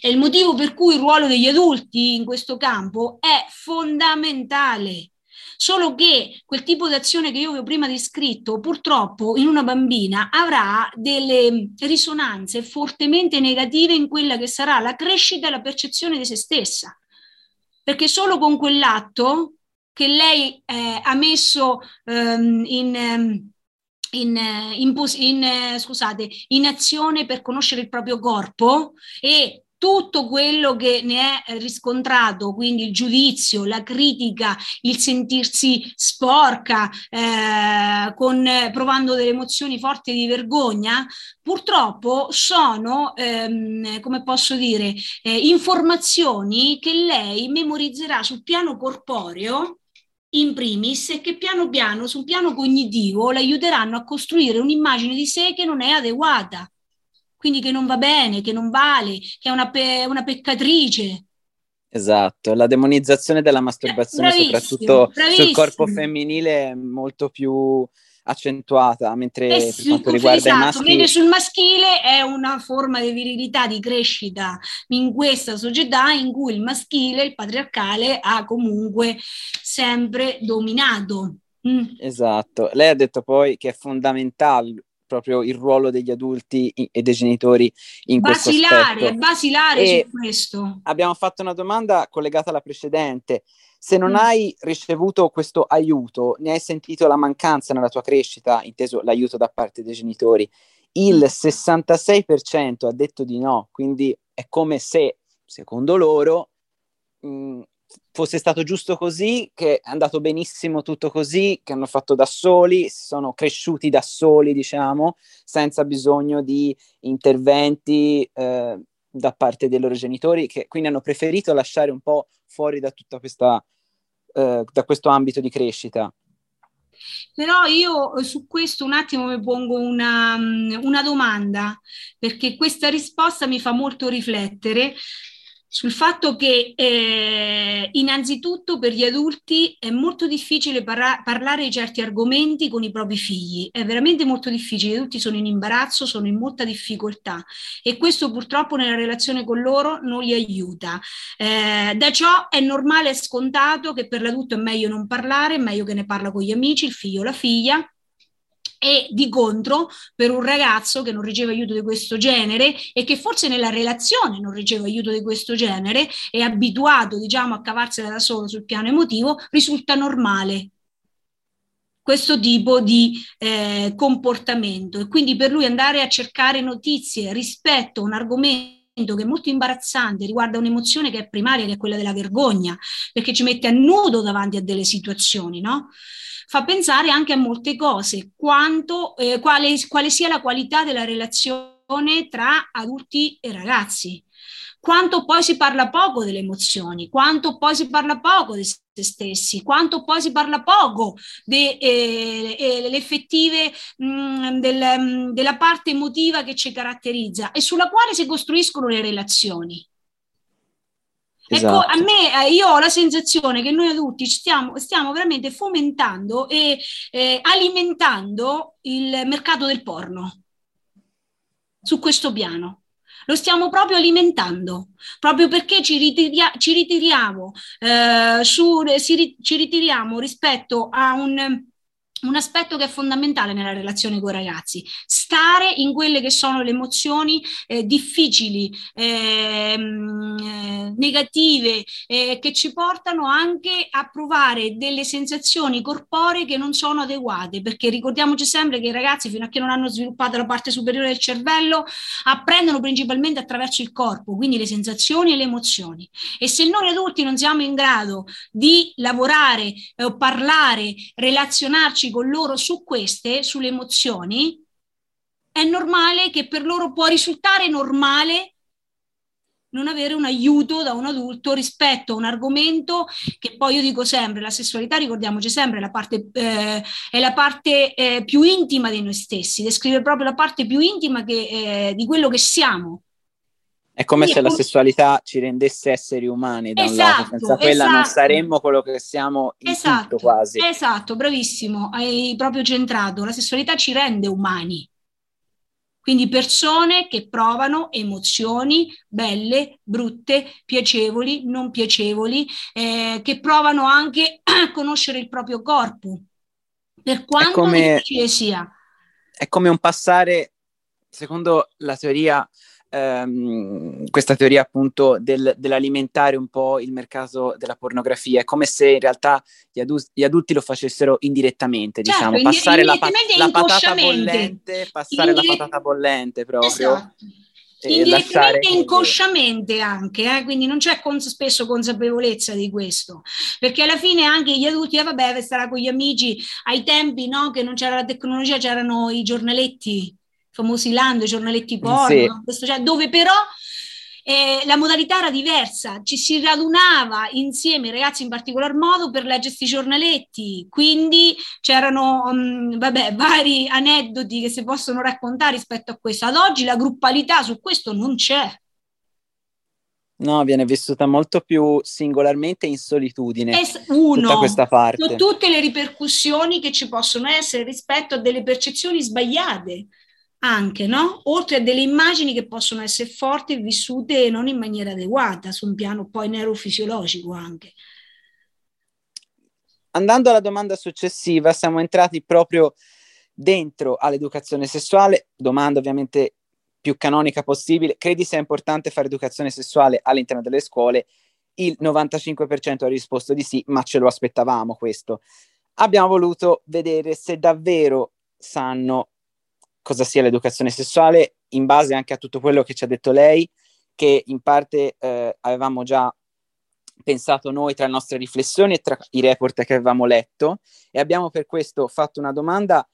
È il motivo per cui il ruolo degli adulti in questo campo è fondamentale Solo che quel tipo di azione che io vi ho prima descritto, purtroppo in una bambina avrà delle risonanze fortemente negative in quella che sarà la crescita e la percezione di se stessa. Perché solo con quell'atto che lei eh, ha messo um, in... Um, in, in, in, scusate, in azione per conoscere il proprio corpo e tutto quello che ne è riscontrato, quindi il giudizio, la critica, il sentirsi sporca, eh, con, provando delle emozioni forti di vergogna, purtroppo sono, ehm, come posso dire, eh, informazioni che lei memorizzerà sul piano corporeo in primis e che piano piano sul piano cognitivo le aiuteranno a costruire un'immagine di sé che non è adeguata quindi che non va bene, che non vale, che è una, pe- una peccatrice. Esatto, la demonizzazione della masturbazione, bravissimo, soprattutto bravissimo. sul corpo femminile, è molto più accentuata, mentre eh per quanto riguarda esatto, i maschi... mentre sul maschile è una forma di virilità, di crescita in questa società in cui il maschile, il patriarcale, ha comunque sempre dominato. Mm. Esatto, lei ha detto poi che è fondamentale proprio il ruolo degli adulti e dei genitori in basilare, questo basilare e su questo. Abbiamo fatto una domanda collegata alla precedente. Se non mm. hai ricevuto questo aiuto, ne hai sentito la mancanza nella tua crescita, inteso l'aiuto da parte dei genitori, il 66% mm. ha detto di no, quindi è come se, secondo loro, mh, mm, fosse stato giusto così, che è andato benissimo tutto così, che hanno fatto da soli, sono cresciuti da soli, diciamo, senza bisogno di interventi eh, da parte dei loro genitori, che quindi hanno preferito lasciare un po' fuori da tutta questa, eh, da questo ambito di crescita. Però io eh, su questo un attimo mi pongo una, una domanda, perché questa risposta mi fa molto riflettere sul fatto che eh, innanzitutto per gli adulti è molto difficile parla- parlare di certi argomenti con i propri figli, è veramente molto difficile, gli adulti sono in imbarazzo, sono in molta difficoltà e questo purtroppo nella relazione con loro non li aiuta. Eh, da ciò è normale e scontato che per l'adulto è meglio non parlare, è meglio che ne parla con gli amici, il figlio o la figlia, e di contro per un ragazzo che non riceve aiuto di questo genere e che forse nella relazione non riceve aiuto di questo genere, è abituato diciamo a cavarsela da solo sul piano emotivo, risulta normale questo tipo di eh, comportamento e quindi per lui andare a cercare notizie rispetto a un argomento che è molto imbarazzante, riguarda un'emozione che è primaria, che è quella della vergogna, perché ci mette a nudo davanti a delle situazioni, no? Fa pensare anche a molte cose, quanto, eh, quale, quale sia la qualità della relazione tra adulti e ragazzi quanto poi si parla poco delle emozioni, quanto poi si parla poco di se stessi, quanto poi si parla poco delle eh, eh, effettive mm, del, mm, della parte emotiva che ci caratterizza e sulla quale si costruiscono le relazioni. Esatto. Ecco, a esatto. me, eh, io ho la sensazione che noi adulti stiamo, stiamo veramente fomentando e eh, alimentando il mercato del porno su questo piano. Lo stiamo proprio alimentando, proprio perché ci, ritiria- ci ritiriamo, eh, su, si, ci ritiriamo rispetto a un un aspetto che è fondamentale nella relazione con i ragazzi, stare in quelle che sono le emozioni eh, difficili, ehm, eh, negative, eh, che ci portano anche a provare delle sensazioni corporee che non sono adeguate, perché ricordiamoci sempre che i ragazzi fino a che non hanno sviluppato la parte superiore del cervello apprendono principalmente attraverso il corpo, quindi le sensazioni e le emozioni. E se noi adulti non siamo in grado di lavorare eh, parlare, relazionarci con loro su queste, sulle emozioni, è normale che per loro può risultare normale non avere un aiuto da un adulto rispetto a un argomento che poi io dico sempre, la sessualità, ricordiamoci sempre, la parte, eh, è la parte eh, più intima di noi stessi, descrive proprio la parte più intima che, eh, di quello che siamo. È come Quindi, se la sessualità ci rendesse esseri umani da esatto, un lato, esatto, senza quella esatto. non saremmo quello che siamo in esatto, tutto quasi. Esatto, bravissimo, hai proprio centrato, la sessualità ci rende umani. Quindi persone che provano emozioni belle, brutte, piacevoli, non piacevoli, eh, che provano anche a conoscere il proprio corpo, per quanto come, difficile sia. È come un passare, secondo la teoria ehm, questa teoria appunto del, dell'alimentare un po' il mercato della pornografia. È come se in realtà gli, adu- gli adulti lo facessero indirettamente, certo, diciamo, passare la, pa- la, patata bollente, passare Indir- la patata bollente proprio. Esatto. Indirettamente e inconsciamente anche, eh? quindi non c'è cons- spesso consapevolezza di questo, perché alla fine anche gli adulti, eh, vabbè, starà con gli amici, ai tempi no, che non c'era la tecnologia, c'erano i giornaletti, famosi Lando, i giornaletti porno, sì. questo, cioè, dove però eh, la modalità era diversa, ci si radunava insieme, i ragazzi in particolar modo, per leggersi i giornaletti, quindi c'erano um, vabbè, vari aneddoti che si possono raccontare rispetto a questo. Ad oggi la gruppalità su questo non c'è. No, viene vissuta molto più singolarmente in solitudine. Es- uno, tutta questa parte. Tutte le ripercussioni che ci possono essere rispetto a delle percezioni sbagliate anche, no? Oltre a delle immagini che possono essere forti e vissute non in maniera adeguata, su un piano poi neurofisiologico anche. Andando alla domanda successiva, siamo entrati proprio dentro all'educazione sessuale, domanda ovviamente più canonica possibile. Credi sia importante fare educazione sessuale all'interno delle scuole? Il 95% ha risposto di sì, ma ce lo aspettavamo questo. Abbiamo voluto vedere se davvero sanno cosa sia l'educazione sessuale in base anche a tutto quello che ci ha detto lei, che in parte eh, avevamo già pensato noi tra le nostre riflessioni e tra i report che avevamo letto e abbiamo per questo fatto una domanda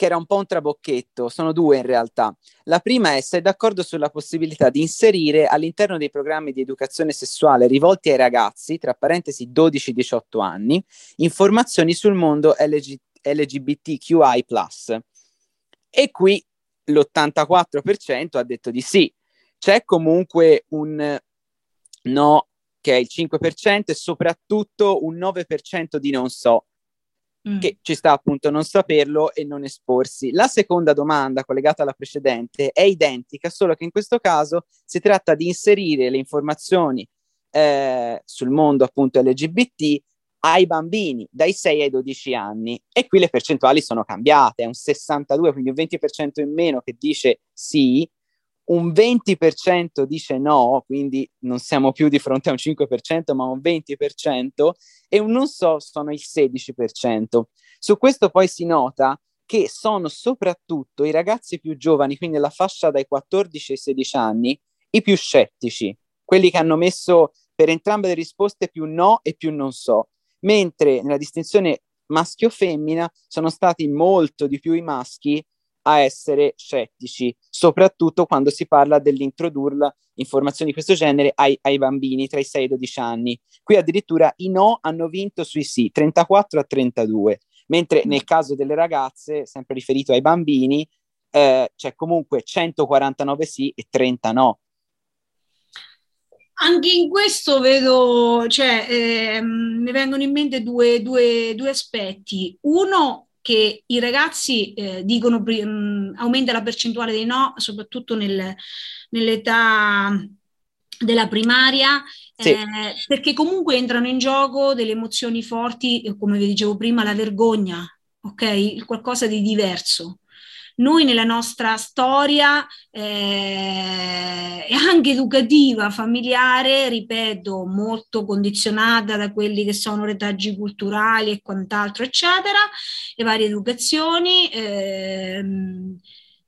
che era un po' un trabocchetto, sono due in realtà. La prima è se è d'accordo sulla possibilità di inserire all'interno dei programmi di educazione sessuale rivolti ai ragazzi, tra parentesi 12-18 anni, informazioni sul mondo LG- LGBTQI+. E qui l'84% ha detto di sì. C'è comunque un no che è il 5% e soprattutto un 9% di non so, mm. che ci sta appunto non saperlo e non esporsi. La seconda domanda collegata alla precedente è identica, solo che in questo caso si tratta di inserire le informazioni eh, sul mondo appunto LGBT ai bambini dai 6 ai 12 anni e qui le percentuali sono cambiate, è un 62, quindi un 20% in meno che dice sì, un 20% dice no, quindi non siamo più di fronte a un 5%, ma un 20% e un non so sono il 16%. Su questo poi si nota che sono soprattutto i ragazzi più giovani, quindi la fascia dai 14 ai 16 anni, i più scettici, quelli che hanno messo per entrambe le risposte più no e più non so mentre nella distinzione maschio-femmina sono stati molto di più i maschi a essere scettici, soprattutto quando si parla dell'introdurla informazioni di questo genere ai, ai, bambini tra i 6 e i 12 anni. Qui addirittura i no hanno vinto sui sì, 34 a 32, mentre nel caso delle ragazze, sempre riferito ai bambini, eh, c'è comunque 149 sì e 30 no. Anche in questo vedo, cioè, eh, mi vengono in mente due, due, due aspetti. Uno, che i ragazzi eh, dicono mh, mm, aumenta la percentuale dei no, soprattutto nel, nell'età della primaria, sì. eh, perché comunque entrano in gioco delle emozioni forti, come vi dicevo prima, la vergogna, ok? Qualcosa di diverso. Noi nella nostra storia eh, anche educativa, familiare, ripeto, molto condizionata da quelli che sono retaggi culturali e quant'altro, eccetera, le varie educazioni, eh,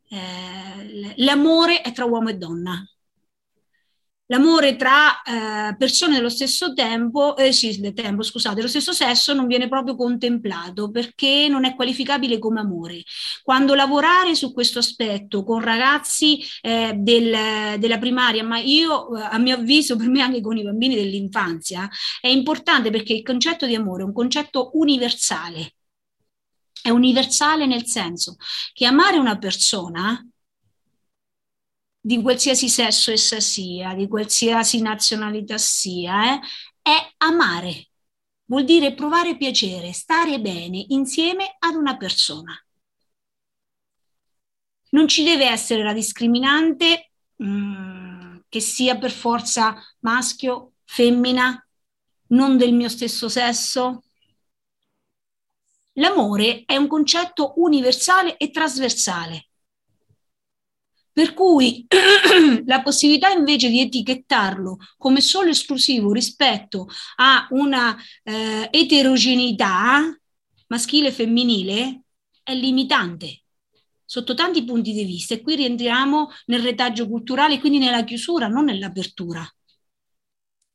eh, l'amore è tra uomo e donna l'amore tra eh, persone dello stesso tempo, eh, sì, del tempo, scusate, dello stesso sesso non viene proprio contemplato perché non è qualificabile come amore. Quando lavorare su questo aspetto con ragazzi eh, del, della primaria, ma io eh, a mio avviso per me anche con i bambini dell'infanzia, è importante perché il concetto di amore è un concetto universale. È universale nel senso che amare una persona di qualsiasi sesso essa sia, di qualsiasi nazionalità sia, eh, è amare. Vuol dire provare piacere, stare bene insieme ad una persona. Non ci deve essere la discriminante mh, mm, che sia per forza maschio, femmina, non del mio stesso sesso. L'amore è un concetto universale e trasversale per cui la possibilità invece di etichettarlo come solo esclusivo rispetto a una eh, eterogeneità maschile e femminile è limitante sotto tanti punti di vista e qui rientriamo nel retaggio culturale, quindi nella chiusura, non nell'apertura.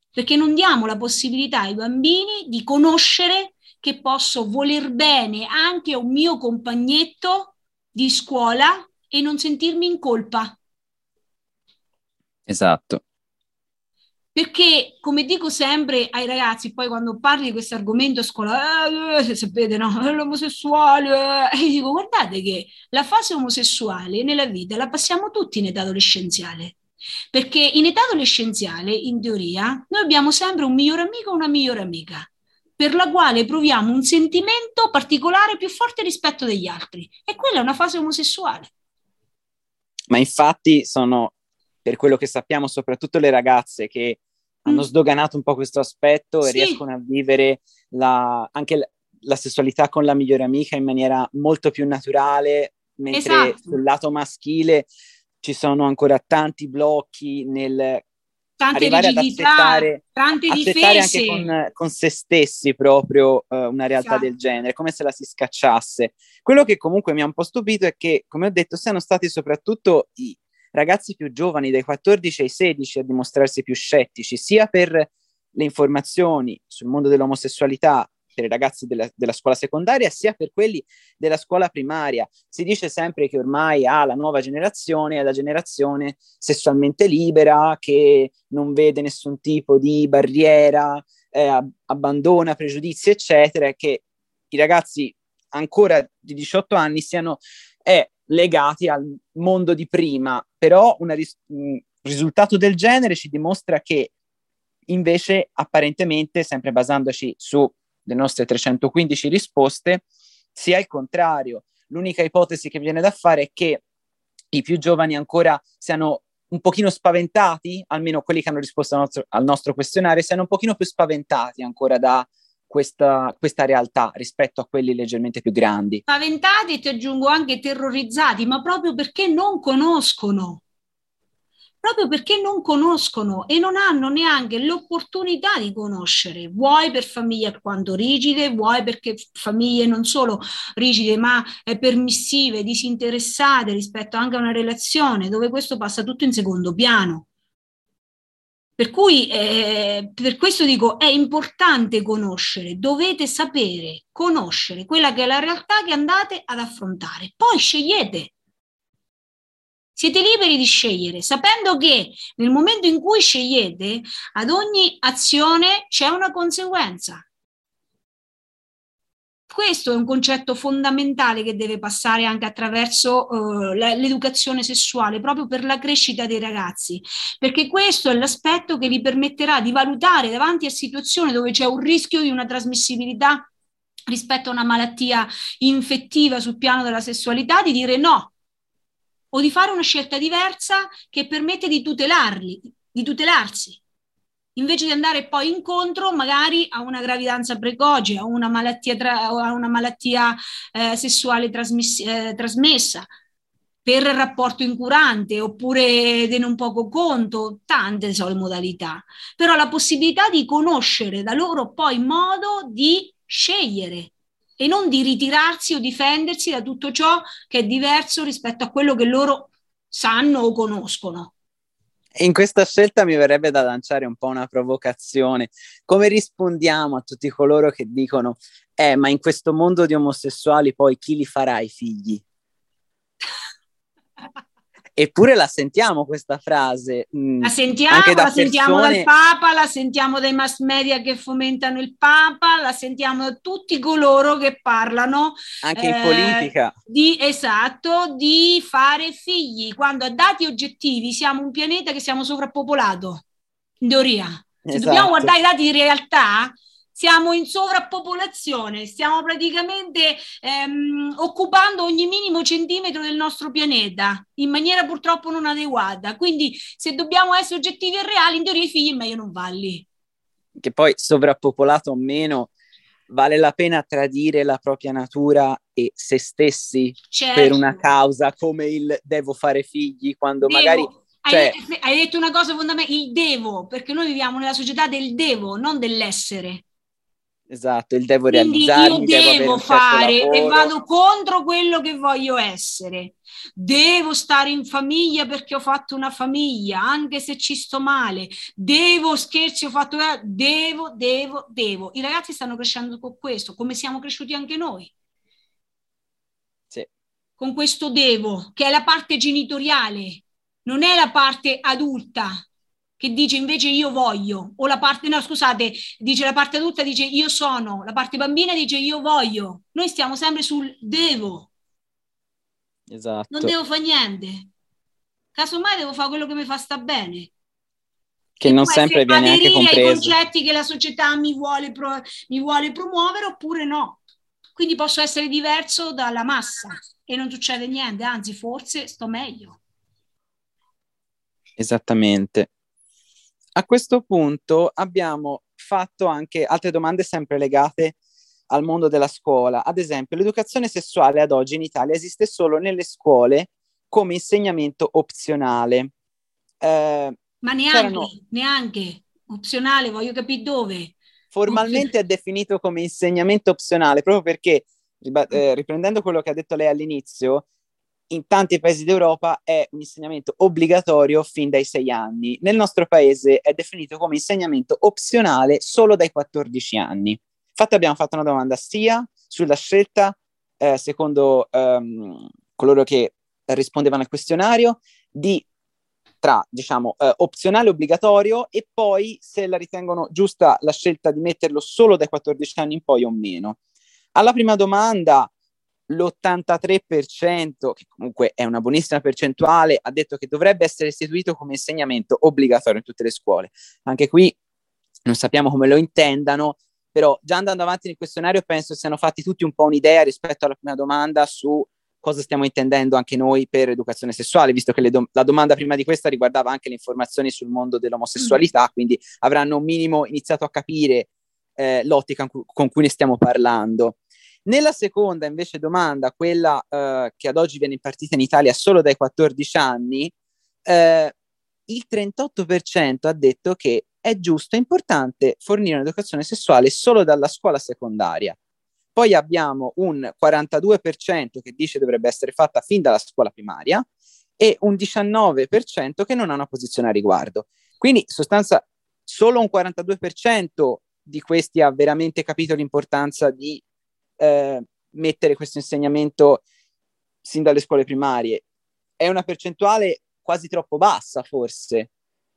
Perché non diamo la possibilità ai bambini di conoscere che posso voler bene anche a un mio compagnetto di scuola e non sentirmi in colpa. Esatto. Perché, come dico sempre ai ragazzi, poi quando parli di questo argomento a scuola, eh, sapete, no, l'omosessuale, e dico, guardate che la fase omosessuale nella vita la passiamo tutti in età adolescenziale. Perché in età adolescenziale, in teoria, noi abbiamo sempre un migliore amico o una migliore amica per la quale proviamo un sentimento particolare più forte rispetto degli altri. E quella è una fase omosessuale ma infatti sono, per quello che sappiamo, soprattutto le ragazze che mm. hanno sdoganato un po' questo aspetto sì. e riescono a vivere la, anche la, la, sessualità con la migliore amica in maniera molto più naturale, mentre esatto. sul lato maschile ci sono ancora tanti blocchi nel tante arrivare rigidità, ad accettare, tante accettare anche con, con, se stessi proprio uh, una realtà esatto. del genere, come se la si scacciasse. Quello che comunque mi ha un po' stupito è che, come ho detto, siano stati soprattutto i ragazzi più giovani, dai 14 ai 16, a dimostrarsi più scettici, sia per le informazioni sul mondo dell'omosessualità per i ragazzi della, della, scuola secondaria sia per quelli della scuola primaria. Si dice sempre che ormai ah, la nuova generazione è la generazione sessualmente libera, che non vede nessun tipo di barriera, eh, abbandona pregiudizi, eccetera, che i ragazzi ancora di 18 anni siano eh, legati al mondo di prima, però ris- un risultato del genere ci dimostra che invece apparentemente, sempre basandoci su le nostre 315 risposte, sia il contrario. L'unica ipotesi che viene da fare è che i più giovani ancora siano un pochino spaventati, almeno quelli che hanno risposto al nostro, al nostro questionario, siano un pochino più spaventati ancora da questa, questa, realtà rispetto a quelli leggermente più grandi. Spaventati ti aggiungo anche terrorizzati, ma proprio perché non conoscono proprio perché non conoscono e non hanno neanche l'opportunità di conoscere, vuoi per famiglie quanto rigide, vuoi perché famiglie non solo rigide ma permissive, disinteressate rispetto anche a una relazione dove questo passa tutto in secondo piano. Per cui eh, per questo dico è importante conoscere, dovete sapere, conoscere quella che è la realtà che andate ad affrontare. Poi scegliete, siete liberi di scegliere, sapendo che nel momento in cui scegliete, ad ogni azione c'è una conseguenza. Questo è un concetto fondamentale che deve passare anche attraverso uh, l'educazione sessuale, proprio per la crescita dei ragazzi, perché questo è l'aspetto che gli permetterà di valutare davanti a situazioni dove c'è un rischio di una trasmissibilità rispetto a una malattia infettiva sul piano della sessualità, di dire no, o di fare una scelta diversa che permette di tutelarli, di tutelarsi. invece di andare poi incontro magari a una gravidanza precoce, a una malattia, tra, a una malattia eh, sessuale trasmiss- eh, trasmessa per rapporto incurante oppure di non poco conto, tante sono le modalità, però la possibilità di conoscere da loro poi modo di scegliere e non di ritirarsi o difendersi da tutto ciò che è diverso rispetto a quello che loro sanno o conoscono. In questa scelta mi verrebbe da lanciare un po' una provocazione. Come rispondiamo a tutti coloro che dicono, eh, ma in questo mondo di omosessuali poi chi li farà i figli? Eppure la sentiamo questa frase. Mm, la sentiamo, la persone... sentiamo dal Papa, la sentiamo dai mass media che fomentano il Papa, la sentiamo da tutti coloro che parlano. Anche eh, in politica. Di, esatto, di fare figli. Quando a dati oggettivi siamo un pianeta che siamo sovrappopolato, in teoria. Se esatto. dobbiamo guardare i dati di realtà, siamo in sovrappopolazione, stiamo praticamente ehm, occupando ogni minimo centimetro del nostro pianeta in maniera purtroppo non adeguata. Quindi se dobbiamo essere oggettivi e reali, in teoria i figli è meglio non valli. Che poi sovrappopolato o meno, vale la pena tradire la propria natura e se stessi certo. per una causa come il devo fare figli quando devo. magari cioè... Hai, hai, detto una cosa fondamentale, il devo, perché noi viviamo nella società del devo, non dell'essere. Esatto, il devo Quindi realizzarmi, io devo, devo certo fare certo e vado contro quello che voglio essere. Devo stare in famiglia perché ho fatto una famiglia, anche se ci sto male. Devo scherzi, ho fatto devo, devo, devo. I ragazzi stanno crescendo con questo, come siamo cresciuti anche noi. Sì. Con questo devo, che è la parte genitoriale, non è la parte adulta che dice invece io voglio, o la parte, no scusate, dice la parte adulta dice io sono, la parte bambina dice io voglio. Noi stiamo sempre sul devo. Esatto. Non devo fare niente. Casomai devo fare quello che mi fa sta bene. Che non sempre viene anche compreso. ai concetti che la società mi vuole, pro- mi vuole promuovere oppure no. Quindi posso essere diverso dalla massa e non succede niente, anzi forse sto meglio. Esattamente. A questo punto abbiamo fatto anche altre domande sempre legate al mondo della scuola. Ad esempio, l'educazione sessuale ad oggi in Italia esiste solo nelle scuole come insegnamento opzionale. Eh, Ma neanche, neanche opzionale, voglio capire dove. Formalmente è definito come insegnamento opzionale proprio perché, eh, riprendendo quello che ha detto lei all'inizio, in tanti paesi d'Europa è un insegnamento obbligatorio fin dai sei anni. Nel nostro paese è definito come insegnamento opzionale solo dai 14 anni. Infatti abbiamo fatto una domanda sia sulla scelta, eh, secondo ehm, coloro che rispondevano al questionario, di tra, diciamo, eh, opzionale obbligatorio e poi se la ritengono giusta la scelta di metterlo solo dai 14 anni in poi o meno. Alla prima domanda l'83%, che comunque è una buonissima percentuale, ha detto che dovrebbe essere istituito come insegnamento obbligatorio in tutte le scuole. Anche qui non sappiamo come lo intendano, però già andando avanti nel questionario penso siano fatti tutti un po' un'idea rispetto alla prima domanda su cosa stiamo intendendo anche noi per educazione sessuale, visto che do- la domanda prima di questa riguardava anche le informazioni sul mondo dell'omosessualità, mm. quindi avranno un minimo iniziato a capire eh, l'ottica con cui ne stiamo parlando. Nella seconda invece domanda, quella eh, che ad oggi viene impartita in Italia solo dai 14 anni, eh, il 38% ha detto che è giusto e importante fornire un'educazione sessuale solo dalla scuola secondaria. Poi abbiamo un 42% che dice dovrebbe essere fatta fin dalla scuola primaria e un 19% che non ha una posizione a riguardo. Quindi, in sostanza, solo un 42% di questi ha veramente capito l'importanza di eh, mettere questo insegnamento sin dalle scuole primarie. È una percentuale quasi troppo bassa, forse.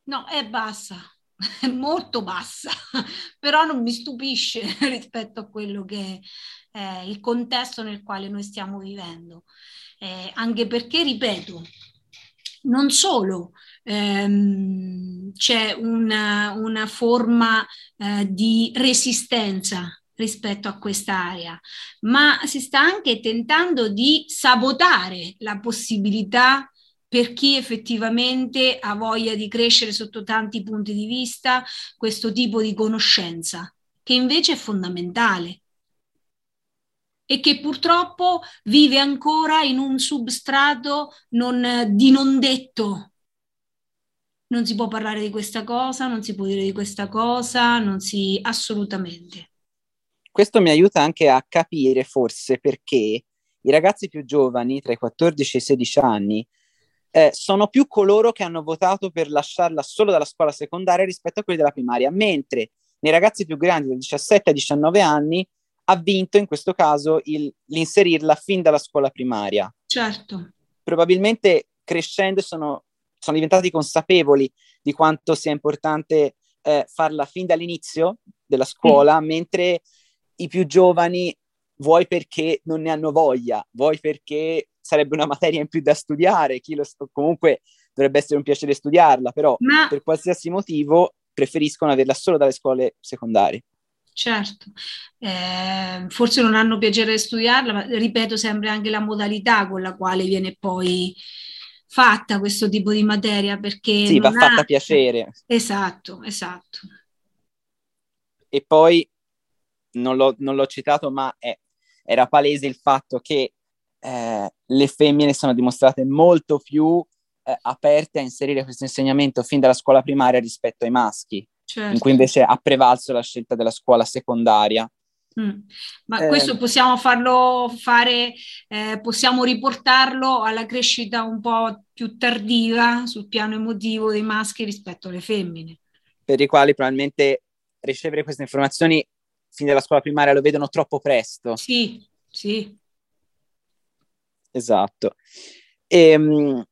No, è bassa, è molto bassa, però non mi stupisce rispetto a quello che è il contesto nel quale noi stiamo vivendo. Eh, anche perché, ripeto, non solo ehm, c'è una, una forma eh, di resistenza rispetto a quest'area, ma si sta anche tentando di sabotare la possibilità per chi effettivamente ha voglia di crescere sotto tanti punti di vista questo tipo di conoscenza, che invece è fondamentale e che purtroppo vive ancora in un substrato non, di non detto. Non si può parlare di questa cosa, non si può dire di questa cosa, non si assolutamente. Questo mi aiuta anche a capire forse perché i ragazzi più giovani, tra i 14 e i 16 anni, eh, sono più coloro che hanno votato per lasciarla solo dalla scuola secondaria rispetto a quelli della primaria, mentre nei ragazzi più grandi, da 17 a 19 anni, ha vinto in questo caso il, l'inserirla fin dalla scuola primaria. Certo. Probabilmente crescendo sono, sono diventati consapevoli di quanto sia importante eh, farla fin dall'inizio della scuola, mm. mentre i più giovani vuoi perché non ne hanno voglia, vuoi perché sarebbe una materia in più da studiare, chi lo st- comunque dovrebbe essere un piacere studiarla, però Ma... per qualsiasi motivo preferiscono averla solo dalle scuole secondarie. Certo, eh, forse non hanno piacere di studiarla, ma ripeto sempre anche la modalità con la quale viene poi fatta questo tipo di materia perché sì, va fatta ha... piacere. Esatto, esatto. E poi non l'ho, non l'ho citato, ma è, era palese il fatto che eh, le femmine sono dimostrate molto più eh, aperte a inserire questo insegnamento fin dalla scuola primaria rispetto ai maschi, certo. in cui invece ha prevalso la scelta della scuola secondaria. Mm. Ma eh, questo possiamo farlo fare, eh, possiamo riportarlo alla crescita un po' più tardiva sul piano emotivo dei maschi rispetto alle femmine. Per i quali probabilmente ricevere queste informazioni fin dalla scuola primaria lo vedono troppo presto. Sì, sì. Esatto. E, um,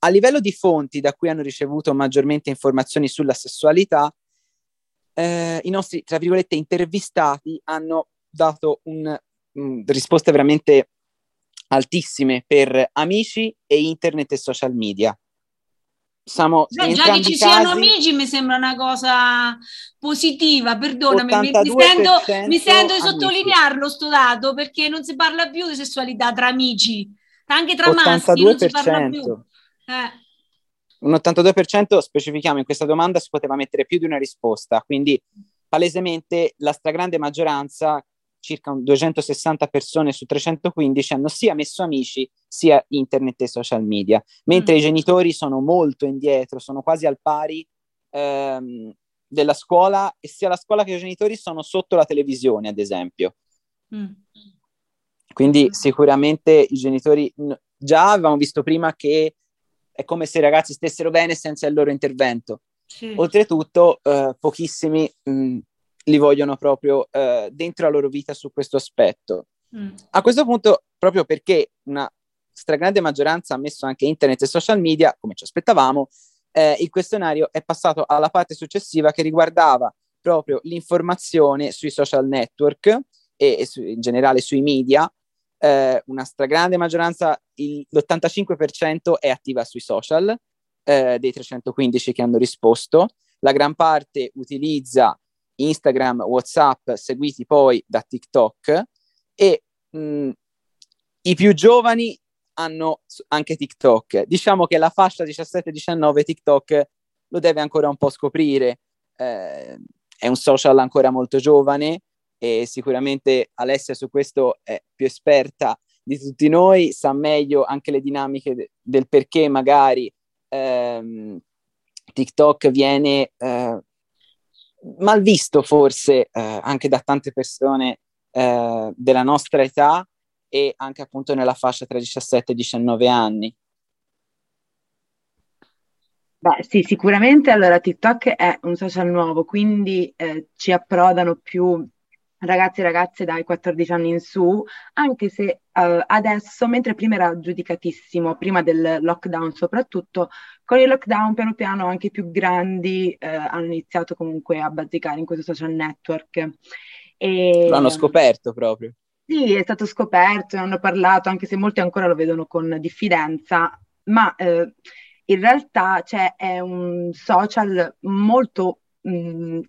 a livello di fonti da cui hanno ricevuto maggiormente informazioni sulla sessualità, eh, i nostri, tra virgolette, intervistati hanno dato un, um, risposte veramente altissime per amici e internet e social media. Siamo Beh, già che ci siano amici mi sembra una cosa positiva, perdonami, mi, mi, sento, mi sento di sottolinearlo sto dato perché non si parla più di sessualità tra amici, anche tra 82%. maschi non si parla più. Eh. Un 82% specifichiamo in questa domanda si poteva mettere più di una risposta, quindi palesemente la stragrande maggioranza, circa 260 persone su 315, hanno sia messo amici sia internet e social media, mentre mm. i genitori sono molto indietro, sono quasi al pari ehm, della scuola e sia la scuola che i genitori sono sotto la televisione, ad esempio. Mm. Quindi sicuramente i genitori già avevamo visto prima che è come se i ragazzi stessero bene senza il loro intervento. Sì. Oltretutto, eh, pochissimi mh, mm, li vogliono proprio eh, dentro la loro vita su questo aspetto. Mm. A questo punto, proprio perché una stragrande maggioranza ha messo anche internet e social media, come ci aspettavamo, eh, il questionario è passato alla parte successiva che riguardava proprio l'informazione sui social network e, e su, in generale sui media eh, una stragrande maggioranza, il, l'85% è attiva sui social, eh, dei 315 che hanno risposto, la gran parte utilizza Instagram, WhatsApp, seguiti poi da TikTok e mh, i più giovani hanno anche TikTok. Diciamo che la fascia 17-19 TikTok lo deve ancora un po' scoprire, eh, è un social ancora molto giovane, e sicuramente Alessia su questo è più esperta di tutti noi, sa meglio anche le dinamiche de- del perché magari ehm, TikTok viene eh, mal visto forse eh, anche da tante persone eh, della nostra età e anche appunto nella fascia tra 17 e 19 anni. Beh, sì, sicuramente allora TikTok è un social nuovo, quindi eh, ci approdano più ragazzi e ragazze dai 14 anni in su, anche se uh, adesso, mentre prima era giudicatissimo, prima del lockdown soprattutto, con il lockdown piano piano anche i più grandi uh, hanno iniziato comunque a bazzicare in questo social network. E, L'hanno scoperto proprio. Sì, è stato scoperto, ne hanno parlato, anche se molti ancora lo vedono con diffidenza, ma eh, in realtà cioè, è un social molto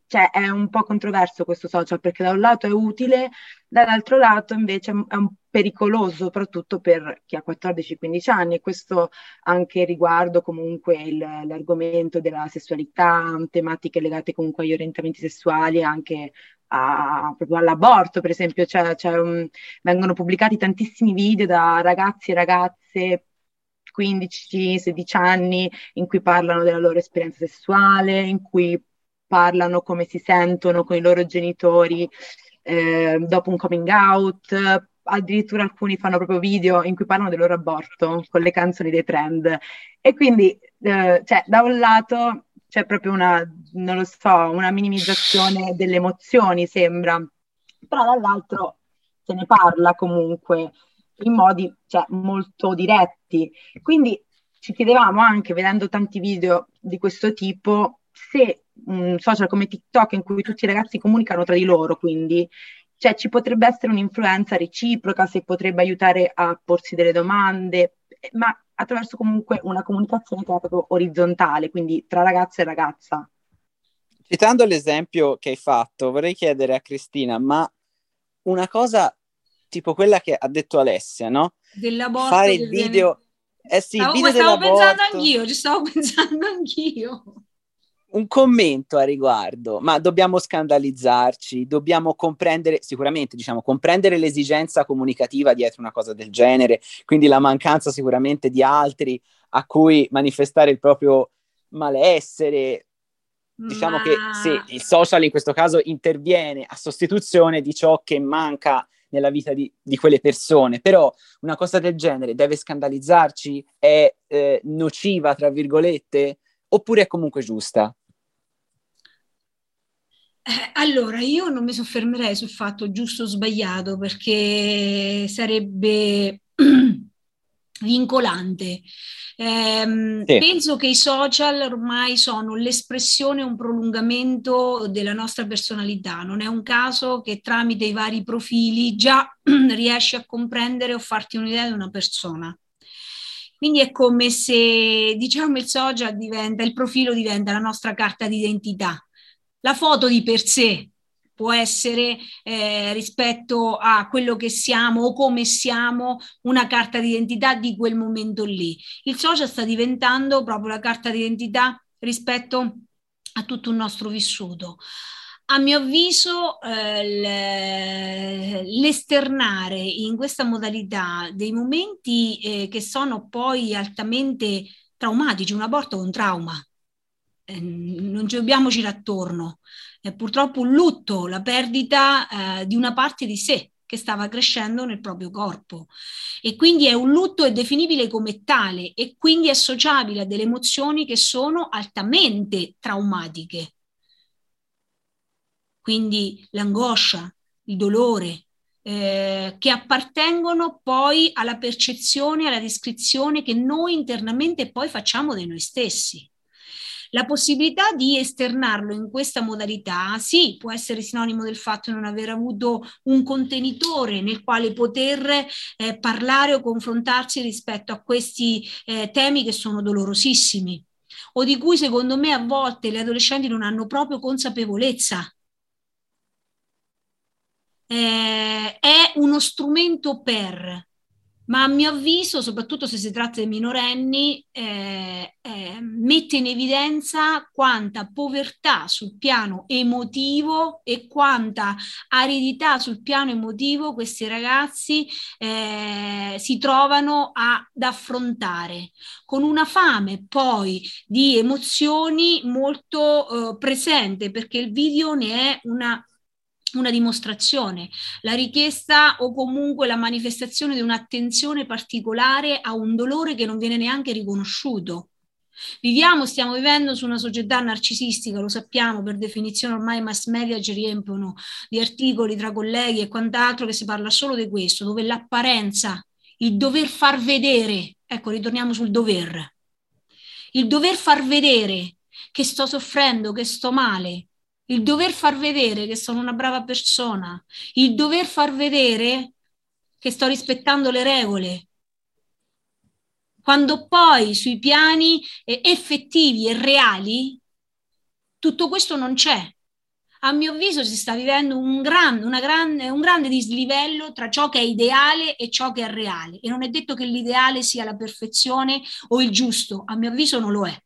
cioè è un po' controverso questo social perché da un lato è utile, dall'altro lato invece è un pericoloso soprattutto per chi ha 14-15 anni e questo anche riguardo comunque il, l'argomento della sessualità, tematiche legate comunque agli orientamenti sessuali, anche a, proprio all'aborto, per esempio, cioè, cioè, um, vengono pubblicati tantissimi video da ragazzi e ragazze 15-16 anni in cui parlano della loro esperienza sessuale, in cui parlano come si sentono con i loro genitori eh, dopo un coming out, addirittura alcuni fanno proprio video in cui parlano del loro aborto con le canzoni dei trend. E quindi, eh, cioè, da un lato c'è proprio una, non lo so, una minimizzazione delle emozioni, sembra, però dall'altro se ne parla comunque in modi cioè, molto diretti. Quindi ci chiedevamo anche, vedendo tanti video di questo tipo, se un social come TikTok in cui tutti i ragazzi comunicano tra di loro, quindi cioè, ci potrebbe essere un'influenza reciproca, se potrebbe aiutare a porsi delle domande, ma attraverso comunque una comunicazione che è proprio orizzontale, quindi tra ragazza e ragazza. Citando l'esempio che hai fatto, vorrei chiedere a Cristina, ma una cosa tipo quella che ha detto Alessia, no? Dell'aborto. Fare il video... Viene... Eh sì, stavo, video stavo dell'aborto. pensando anch'io, ci stavo pensando anch'io. Un commento a riguardo, ma dobbiamo scandalizzarci, dobbiamo comprendere, sicuramente diciamo, comprendere l'esigenza comunicativa dietro una cosa del genere, quindi la mancanza sicuramente di altri a cui manifestare il proprio malessere. Diciamo Ma- che se il social in questo caso interviene a sostituzione di ciò che manca nella vita di, di quelle persone, però una cosa del genere deve scandalizzarci, è eh, nociva, tra virgolette, oppure è comunque giusta? Eh, allora, io non mi soffermerei sul fatto giusto o sbagliato perché sarebbe vincolante. Ehm, Sì. Penso che i social ormai sono l'espressione, un prolungamento della nostra personalità. Non è un caso che tramite i vari profili già riesci a comprendere o farti un'idea di una persona. Quindi è come se, diciamo, il social diventa, il profilo diventa la nostra carta d'identità. La foto di per sé può essere eh, rispetto a quello che siamo o come siamo una carta d'identità di quel momento lì. Il social sta diventando proprio la carta d'identità rispetto a tutto il nostro vissuto. A mio avviso, eh, l'esternare in questa modalità dei momenti eh, che sono poi altamente traumatici, un aborto è un trauma, eh, non ci dobbiamo girare attorno, è purtroppo un lutto, la perdita eh, di una parte di sé che stava crescendo nel proprio corpo e quindi è un lutto è definibile come tale e quindi associabile a delle emozioni che sono altamente traumatiche. Quindi l'angoscia, il dolore, eh, che appartengono poi alla percezione, alla descrizione che noi internamente poi facciamo di noi stessi. La possibilità di esternarlo in questa modalità, sì, può essere sinonimo del fatto di non aver avuto un contenitore nel quale poter eh, parlare o confrontarsi rispetto a questi eh, temi che sono dolorosissimi o di cui secondo me a volte le adolescenti non hanno proprio consapevolezza. Eh, è uno strumento per, ma a mio avviso, soprattutto se si tratta di minorenni, eh, eh, mette in evidenza quanta povertà sul piano emotivo e quanta aridità sul piano emotivo questi ragazzi eh, si trovano ad affrontare, con una fame poi di emozioni molto eh, presente, perché il video ne è una una dimostrazione, la richiesta o comunque la manifestazione di un'attenzione particolare a un dolore che non viene neanche riconosciuto. Viviamo, stiamo vivendo su una società narcisistica, lo sappiamo, per definizione ormai i mass media ci riempiono di articoli tra colleghi e quant'altro che si parla solo di questo, dove l'apparenza, il dover far vedere, ecco, ritorniamo sul dover, il dover far vedere che sto soffrendo, che sto male, il dover far vedere che sono una brava persona, il dover far vedere che sto rispettando le regole. Quando poi sui piani effettivi e reali Tutto questo non c'è. A mio avviso si sta vivendo un grande, grande, un grande dislivello tra ciò che è ideale e ciò che è reale. E non è detto che l'ideale sia la perfezione o il giusto, a mio avviso non lo è.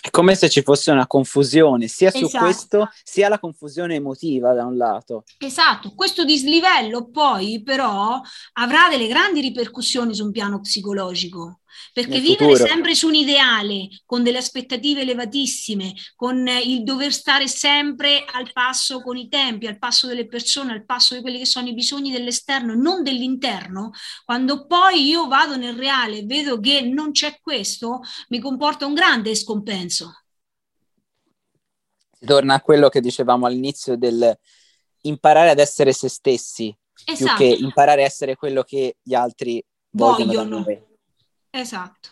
È come se ci fosse una confusione, sia su Esatto. questo, sia la confusione emotiva da un lato. Esatto, questo dislivello poi però avrà delle grandi ripercussioni su un piano psicologico, perché vivere futuro. sempre su un ideale, con delle aspettative elevatissime, con eh, il dover stare sempre al passo con i tempi, al passo delle persone, al passo di quelli che sono i bisogni dell'esterno, non dell'interno, quando poi io vado nel reale e vedo che non c'è questo, mi comporta un grande scompenso. Si torna a quello che dicevamo all'inizio del imparare ad essere se stessi, più Esatto. che imparare a essere quello che gli altri vogliono, Vogliono. Esatto.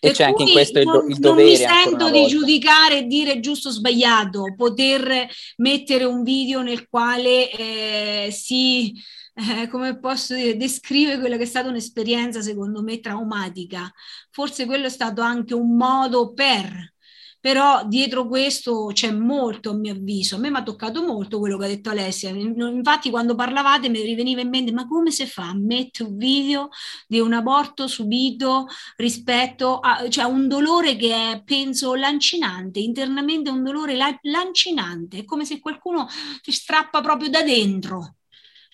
E Per c'è anche in questo il, do- non, il non dovere. mi ancora sento di volta. giudicare e dire giusto o sbagliato, poter mettere un video nel quale eh, si, eh, come posso dire, descrive quella che è stata un'esperienza secondo me traumatica. Forse quello è stato anche un modo per però dietro questo c'è molto a mio avviso. A me mi ha toccato molto quello che ha detto Alessia. Infatti, quando parlavate mi riveniva in mente: ma come si fa a mettere un video di un aborto subito rispetto a cioè, un dolore che è, penso, lancinante, internamente un dolore la- lancinante, è come se qualcuno ti strappa proprio da dentro.